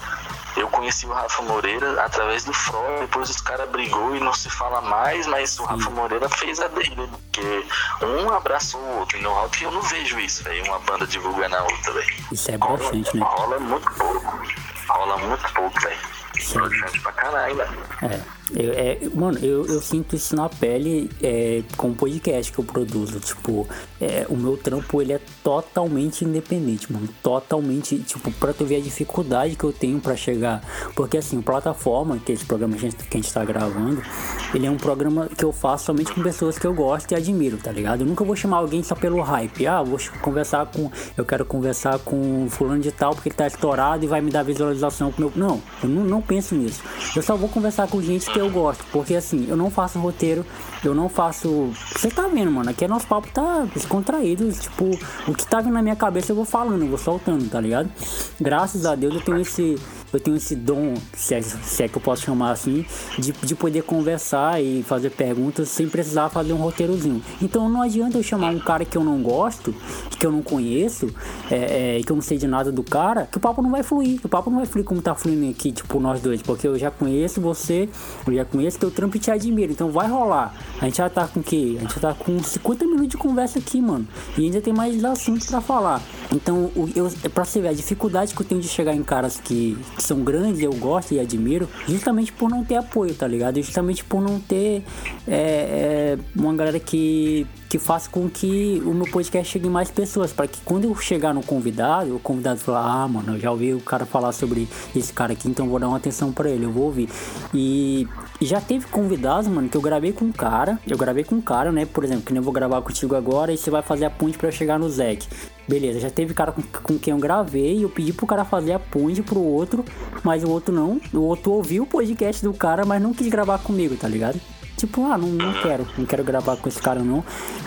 eu conheci o Rafa Moreira através do Freud, depois os caras brigou e não se fala mais, mas o Rafa Moreira fez a dele, porque um abraçou o outro. E no rock eu não vejo isso, velho, uma banda divulgando a outra, velho. Isso é bastante, né? Rola muito pouco. Rola muito pouco, velho. Broxante pra caralho. É. Eu, é, mano, eu, eu sinto isso na pele é, com o podcast que eu produzo. Tipo, é, o meu trampo ele é totalmente independente, mano. Totalmente, tipo, pra tu ver a dificuldade que eu tenho para chegar. Porque assim, plataforma, que é esse programa que a, gente, que a gente tá gravando, ele é um programa que eu faço somente com pessoas que eu gosto e admiro, tá ligado? Eu nunca vou chamar alguém só pelo hype. Ah, vou conversar com. Eu quero conversar com fulano de tal porque ele tá estourado e vai me dar visualização pro meu. Não, eu não, não penso nisso. Eu só vou conversar com gente que eu gosto. Porque assim, eu não faço roteiro, eu não faço. Você tá vendo, mano? Aqui é nosso papo tá descontraído. Tipo, o que tá vindo na minha cabeça eu vou falando, eu vou soltando, tá ligado? Graças a Deus eu tenho esse eu tenho esse dom, se é, se é, que eu posso chamar assim, de, de poder conversar e fazer perguntas sem precisar fazer um roteirozinho. Então não adianta eu chamar um cara que eu não gosto, que eu não conheço, é, é, que eu não sei de nada do cara, que o papo não vai fluir. O papo não vai fluir como tá fluindo aqui, tipo, nós dois, porque eu já conheço você, eu já conheço teu trampo e te admiro. Então vai rolar. A gente já tá com o quê? A gente já tá com 50 minutos de conversa aqui, mano. E ainda tem mais assuntos para falar. Então, eu, pra você ver a dificuldade que eu tenho de chegar em caras que, que são grandes, eu gosto e admiro, justamente por não ter apoio, tá ligado? Justamente por não ter é, é, uma galera que que faça com que o meu podcast chegue mais pessoas, para que quando eu chegar no convidado, o convidado falar, ah, mano, eu já ouvi o cara falar sobre esse cara aqui, então vou dar uma atenção para ele, eu vou ouvir. E, e, já teve convidados, mano, que eu gravei com um cara, eu gravei com um cara, né, por exemplo, que nem eu vou gravar contigo agora e você vai fazer a ponte para eu chegar no Zek. Beleza, já teve cara com, com quem eu gravei, eu pedi pro cara fazer a ponte pro outro, mas o outro não, o outro ouviu o podcast do cara, mas não quis gravar comigo, tá ligado? Tipo, ah, não, não quero, não quero gravar com esse cara não.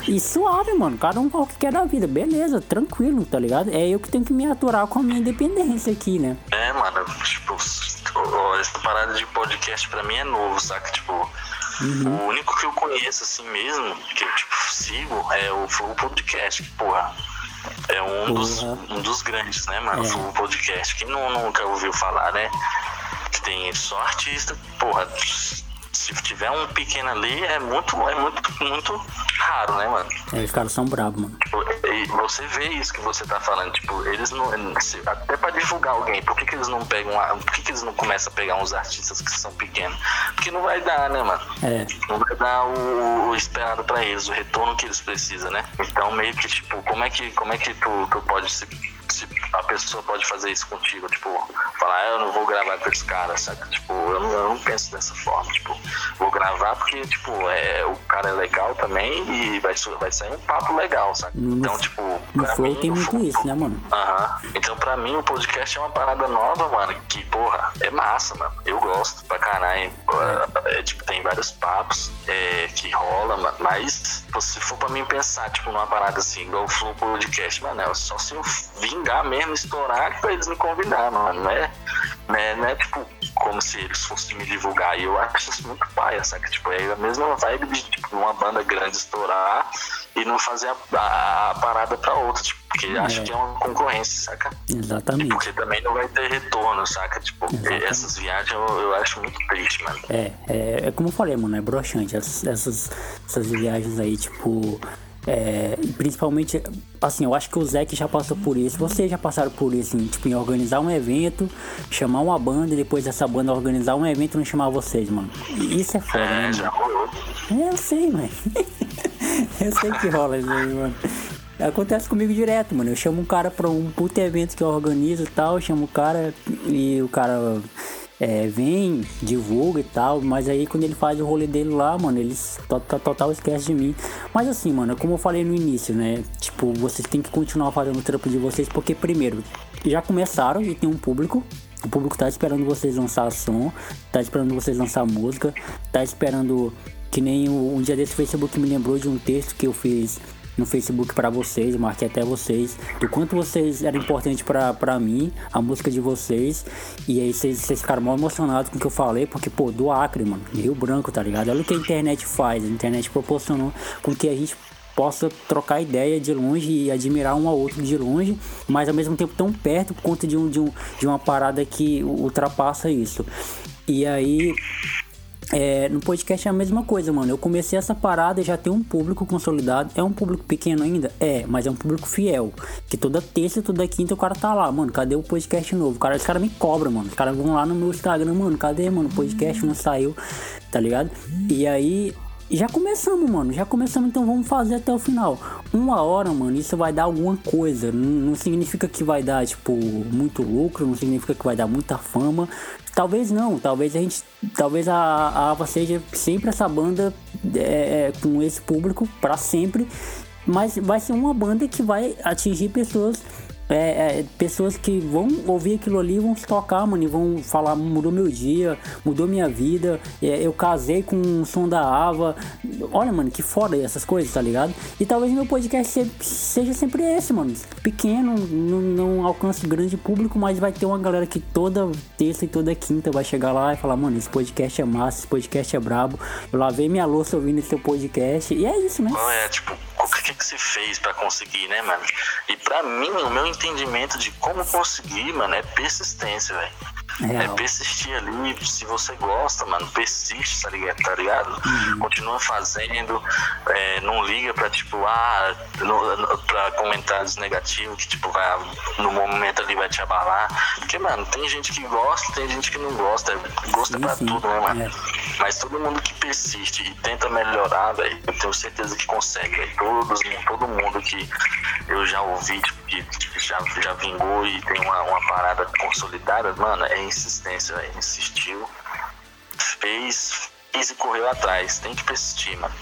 E suave, mano, cada um o que quer da vida, beleza, tranquilo, tá ligado? É eu que tenho que me aturar com a minha independência aqui, né? É, mano, tipo, essa parada de podcast pra mim é novo, saca? Tipo, uhum. o único que eu conheço assim mesmo, que eu, tipo, sigo, é o Flow Podcast, que, porra. É um, dos, um dos grandes, né, mano? É. Flow Podcast. Quem não, nunca ouviu falar, né? Que tem só artista, porra, se tiver um pequeno ali, é muito, é muito, muito raro, né, mano? É, os caras são bravos, mano. Tipo, você vê isso que você tá falando, tipo, eles não. Até pra divulgar alguém, por que, que eles não pegam. Por que, que eles não começam a pegar uns artistas que são pequenos? Porque não vai dar, né, mano? É. Não vai dar o, o esperado pra eles, o retorno que eles precisam, né? Então meio que, tipo, como é que, como é que tu, tu pode se a pessoa pode fazer isso contigo, tipo, falar, ah, eu não vou gravar com esse cara, sabe? Tipo, eu não, eu não, penso dessa forma, tipo, vou gravar porque, tipo, é, o cara é legal também e vai, vai sair um papo legal, sabe? No, então, tipo, no Flow mim, tem muito flow, isso, né, mano? Aham. Uh -huh. Então, pra mim, o podcast é uma parada nova, mano, que, porra, é massa, mano. Eu gosto pra caralho. É, tipo, tem vários papos é, que rola, mano, mas se for pra mim pensar, tipo, numa parada assim, igual o Flow Podcast, mano, é só se eu vim vingar mesmo, estourar pra eles me convidar, mano. Não é, não é, não é tipo como se eles fossem me divulgar. E eu acho isso muito paia, saca? Tipo, é a mesma vibe de tipo, uma banda grande estourar e não fazer a, a, a parada pra outra, tipo, porque é. acho que é uma concorrência, saca? Exatamente. E porque também não vai ter retorno, saca? Tipo, Exatamente. essas viagens eu, eu, acho muito triste, mano. É, é, é como eu falei, mano, é broxante. Essas, essas, essas viagens aí, tipo é, principalmente, assim, eu acho que o Zeke já passou por isso. Vocês já passaram por isso, assim, tipo, em organizar um evento, chamar uma banda e depois dessa banda organizar um evento e não chamar vocês, mano. Isso é foda, é, né? Já rolou. É, eu sei, mano. eu sei que rola isso aí, mano. Acontece comigo direto, mano. Eu chamo um cara pra um puto evento que eu organizo e tal, chamo o cara e o cara é, vem, divulga e tal, mas aí quando ele faz o rolê dele lá, mano, eles total, total esquece de mim. Mas assim, mano, como eu falei no início, né? Tipo, vocês têm que continuar fazendo o trampo de vocês, porque primeiro, já começaram e tem um público. O público tá esperando vocês lançar som, tá esperando vocês lançar música, tá esperando que nem um dia desse Facebook me lembrou de um texto que eu fiz no Facebook para vocês, marquei até vocês, do quanto vocês eram importantes para mim, a música de vocês. E aí vocês, vocês ficaram mal emocionados com o que eu falei, porque, pô, do Acre, mano, Rio Branco, tá ligado? Olha o que a internet faz, a internet proporcionou com que a gente possa trocar ideia de longe e admirar um ao outro de longe, mas ao mesmo tempo tão perto por conta de, um, de, um, de uma parada que ultrapassa isso. E aí é, no podcast é a mesma coisa, mano. Eu comecei essa parada e já tem um público consolidado. É um público pequeno ainda? É, mas é um público fiel. Que toda terça, toda quinta o cara tá lá, mano. Cadê o podcast novo? Cara, os caras me cobram, mano. Os caras vão lá no meu Instagram, mano. Cadê, mano? O podcast não saiu, tá ligado? E aí já começamos, mano. Já começamos, então vamos fazer até o final. Uma hora, mano, isso vai dar alguma coisa. Não, não, significa que vai dar, tipo, muito lucro, não significa que vai dar muita fama. Talvez não, talvez a gente. Talvez a, Ava seja sempre essa banda é, é com esse público para sempre. Mas vai ser uma banda que vai atingir pessoas é, é, pessoas que vão ouvir aquilo ali vão se tocar, mano, e vão falar, mudou meu dia, mudou minha vida, é, eu casei com o som da Ava. Olha, mano, que foda essas coisas, tá ligado? E talvez meu podcast seja sempre esse, mano. Pequeno, não, não alcance grande público, mas vai ter uma galera que toda terça e toda quinta vai chegar lá e falar, mano, esse podcast é massa, esse podcast é brabo. Eu lavei minha louça ouvindo esse seu podcast. E é isso, né? Não, é tipo, o que, que você fez para conseguir, né, mano? E para mim, o meu entendimento de como conseguir, mano, é persistência, velho. É persistir ali, se você gosta, mano, persiste, tá ligado? Tá ligado? Uhum. Continua fazendo, é, não liga pra, tipo, ah, no, pra comentários negativos que, tipo, vai, no momento ali vai te abalar. Porque, mano, tem gente que gosta, tem gente que não gosta. Gosta sim, pra sim. tudo, né, mano? É. Mas todo mundo que persiste e tenta melhorar, velho, eu tenho certeza que consegue, velho. Todos, todo mundo que eu já ouvi, tipo, que já, já vingou e tem uma, uma parada consolidada, mano, é insistência, véio. insistiu, fez, fez e correu atrás. Tem que persistir, mano.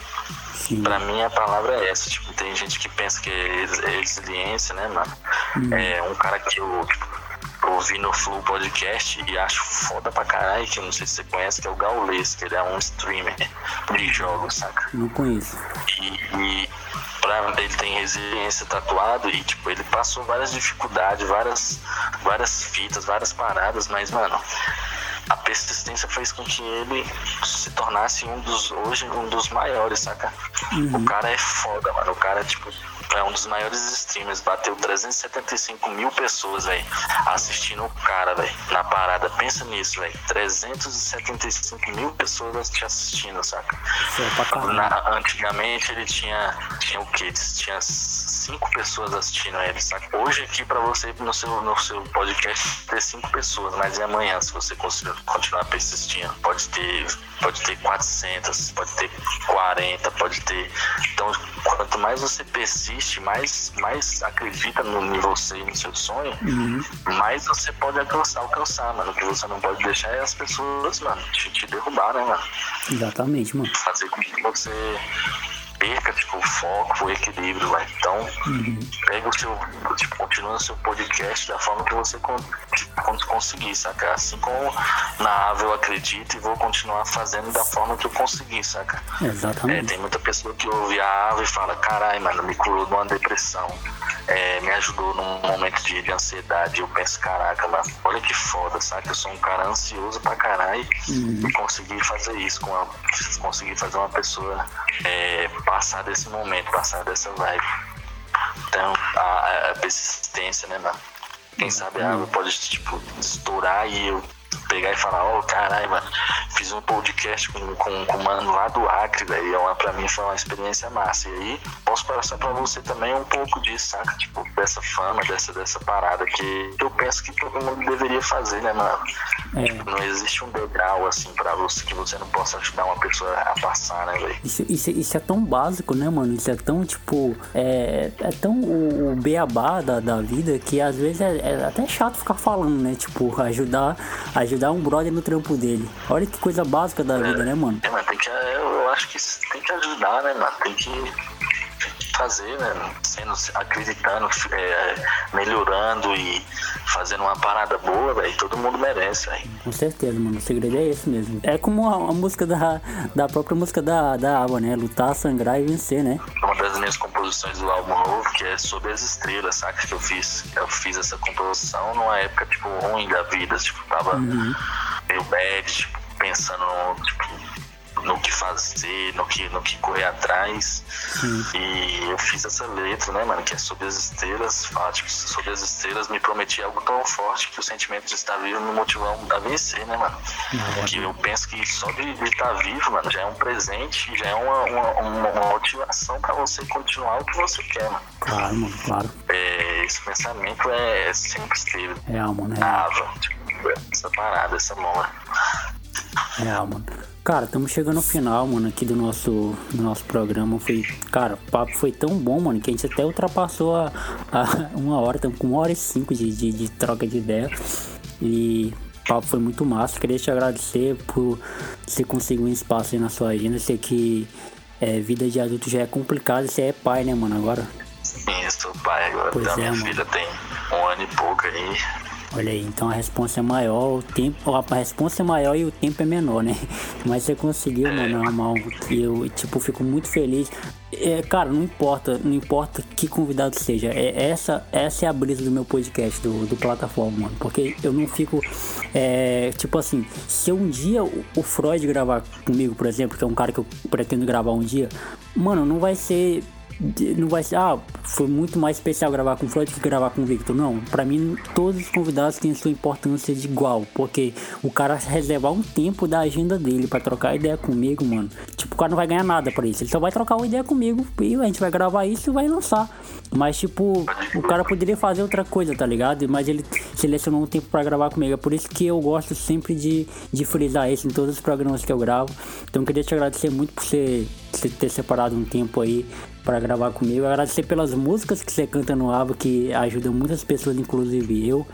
Sim. Pra mim a palavra é essa. Tipo, tem gente que pensa que é, é resiliência, né, mano? Hum. É um cara que eu ouvi no Flow Podcast e acho foda pra caralho, que eu não sei se você conhece, que é o Gaules, que ele é um streamer de jogos, saca? Não conheço. E, e pra ele tem resiliência tatuado e, tipo, ele passou várias dificuldades, várias, várias fitas, várias paradas, mas, mano, a persistência fez com que ele se tornasse um dos, hoje, um dos maiores, saca? Uhum. O cara é foda, mano. O cara, tipo, é um dos maiores streamers, bateu 375 mil pessoas, velho, assistindo o cara, velho, na parada. Pensa nisso, velho. 375 mil pessoas te assistindo, saca? É na, antigamente ele tinha, tinha o quê? Tinha cinco pessoas assistindo ele, saca? Hoje aqui pra você, no seu, no seu podcast, ter cinco pessoas, mas e amanhã, se você conseguir continuar persistindo? Pode ter, pode ter 400, pode ter 40, pode ter... Então, quanto mais você persiste, mais, mais acredita no, em você e no seu sonho, uhum. mais você pode alcançar, alcançar, mano. O que você não pode deixar é as pessoas, mano, te, te derrubar, né, mano? Exatamente, mano. Fazer com que você perca tipo, o foco, o equilíbrio. Então, uhum. pega o seu, tipo, continua o seu podcast da forma que você tipo, conseguir, saca? Assim como na Ave eu acredito e vou continuar fazendo da forma que eu conseguir, saca? Exatamente. É, tem muita pessoa que ouve a Ave e fala, caralho, mano, me curou de uma depressão. É, me ajudou num momento de, de ansiedade. Eu penso, caraca, mano, olha que foda, saca? Eu sou um cara ansioso pra caralho uhum. e consegui fazer isso com a, consegui fazer uma pessoa é, passar desse momento, passar dessa vibe. Então, a, a persistência, né, mano? Quem sabe a água pode, tipo, estourar e eu pegar e falar, ó, oh, caralho, mano, fiz um podcast com, com, com o mano lá do Acre, velho. É pra mim foi uma experiência massa. E aí posso passar pra você também um pouco disso, saca? Tipo, dessa fama, dessa, dessa parada que eu penso que todo mundo deveria fazer, né, mano? É. Tipo, não existe um degrau assim pra você que você não possa ajudar uma pessoa a passar, né, velho? Isso, isso, isso, é tão básico, né, mano? Isso é tão, tipo, é, é tão o, o beabá da, da vida que às vezes é, é até chato ficar falando, né? Tipo, ajudar, ajudar um brother no trampo dele. Olha que coisa básica da vida, né, mano? É, mas tem que, eu acho que tem que ajudar, né, mano? Tem que fazer, né? Sendo, acreditando, é, melhorando e fazendo uma parada boa, velho. Todo mundo merece, velho. Com certeza, mano. O segredo é esse mesmo. É como a, a, música da, da própria música da, da água, né? Lutar, sangrar e vencer, né? Uma das minhas composições do álbum novo, que é sobre as estrelas, saca? Que eu fiz. Eu fiz essa composição numa época, tipo, ruim da vida. Tipo, tava uhum. meio bad, tipo, pensando, tipo, no que fazer, no que, no que correr atrás. Sim. E eu fiz essa letra, né, mano, que é sobre as estrelas, fala, tipo, sobre as estrelas me prometi algo tão forte que o sentimento de estar vivo me motivou a vencer, né, mano? Que eu penso que só de, de estar vivo, mano, já é um presente, já é uma, uma, uma, uma motivação para você continuar o que você quer, mano. Claro, mano, claro. É, esse pensamento é sempre esteve. Real, mano. Real. Ah, tipo, essa parada, essa mão. Real, mano. Cara, estamos chegando ao final, mano, aqui do nosso, do nosso programa. Foi, cara, o papo foi tão bom, mano, que a gente até ultrapassou a, a uma hora, estamos com uma hora e cinco de, de, de troca de ideia. E o papo foi muito massa. Queria te agradecer por você conseguir um espaço aí na sua agenda. Sei que é, vida de adulto já é complicado. Você é pai, né, mano, agora? Sim, sou pai agora. Pois então, é, minha mano. filha tem um ano e pouco aí. Olha aí, então a resposta é maior, o tempo, a resposta é maior e o tempo é menor, né? Mas você conseguiu, mano, arrumar eu, tipo, fico muito feliz. É, cara, não importa, não importa que convidado seja. É, essa, essa é a brisa do meu podcast, do, do plataforma, mano. Porque eu não fico. É, tipo assim, se um dia o, o Freud gravar comigo, por exemplo, que é um cara que eu pretendo gravar um dia, mano, não vai ser não vai ser, ah, foi muito mais especial gravar com o Floyd que gravar com o Victor. Não, para mim todos os convidados têm sua importância de igual, porque o cara reservar um tempo da agenda dele para trocar ideia comigo, mano. Tipo, o cara não vai ganhar nada para isso, ele só vai trocar uma ideia comigo e a gente vai gravar isso e vai lançar. Mas tipo, o cara poderia fazer outra coisa, tá ligado? Mas ele selecionou um tempo para gravar comigo. É por isso que eu gosto sempre de, de frisar isso em todos os programas que eu gravo. Então eu queria te agradecer muito por você ter separado um tempo aí para gravar comigo. Agradecer pelas músicas que você canta no Ava, que ajudam muitas pessoas, inclusive eu.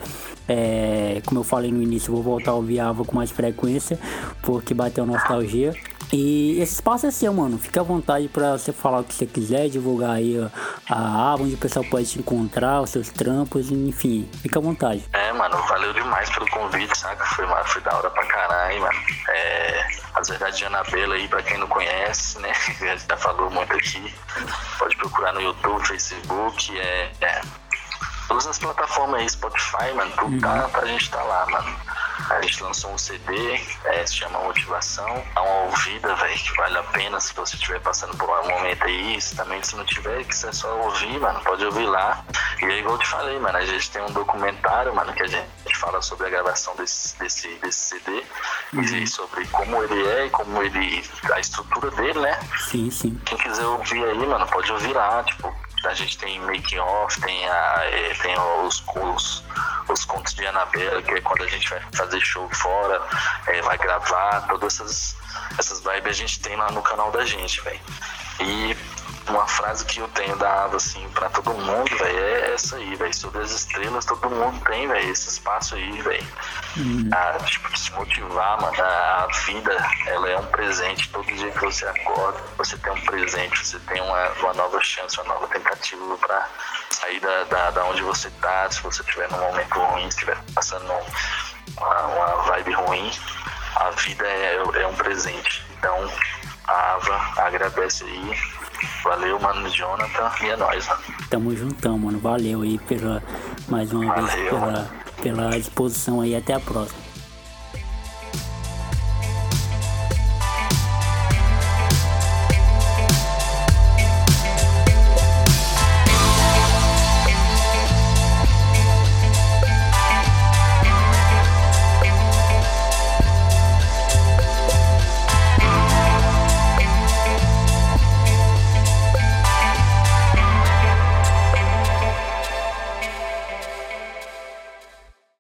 É, como eu falei no início, vou voltar a ouvir a Ava com mais frequência, porque bateu nostalgia. E esse espaço é seu, mano. Fica à vontade para você falar o que você quiser, divulgar aí a, a aba, onde o pessoal pode te encontrar, os seus trampos, enfim. Fica à vontade. É, mano, valeu demais pelo convite, saca? Foi, foi da hora pra caralho, mano. É, as verdades de Anabela aí, pra quem não conhece, né? Já falou muito aqui. Pode procurar no YouTube, Facebook, é, é todas as plataformas aí, Spotify, mano, tudo uhum. tá pra gente tá lá, mano. A gente lançou um CD, é, se chama Motivação. Dá uma ouvida, velho, que vale a pena se você estiver passando por um momento aí. Se também se não tiver, que você só ouvir, mano, pode ouvir lá. E aí, igual eu te falei, mano, a gente tem um documentário, mano, que a gente fala sobre a gravação desse, desse, desse CD uhum. e sobre como ele é e como ele. a estrutura dele, né? Sim, sim. Quem quiser ouvir aí, mano, pode ouvir lá, tipo a gente tem making off, tem, a, é, tem os, os, os contos de Anabela, que é quando a gente vai fazer show fora, é, vai gravar, todas essas, essas vibes a gente tem lá no canal da gente, velho. E uma frase que eu tenho dado assim para todo mundo, velho, é essa aí, velho. Sobre as estrelas, todo mundo tem, velho, esse espaço aí, velho. Uhum. Ah, tipo, se motivar, mano. A vida, ela é um presente. Todo dia que você acorda, você tem um presente, você tem uma, uma nova chance, uma nova tentativa para sair da, da, da, onde você tá. Se você estiver num momento ruim, se estiver passando uma, uma vibe ruim, a vida é, é um presente. Então, a Ava agradece aí Valeu, mano, Jonathan. E é nóis, mano. Tamo juntão, mano. Valeu aí pela, mais uma Valeu, vez pela, pela disposição aí. Até a próxima.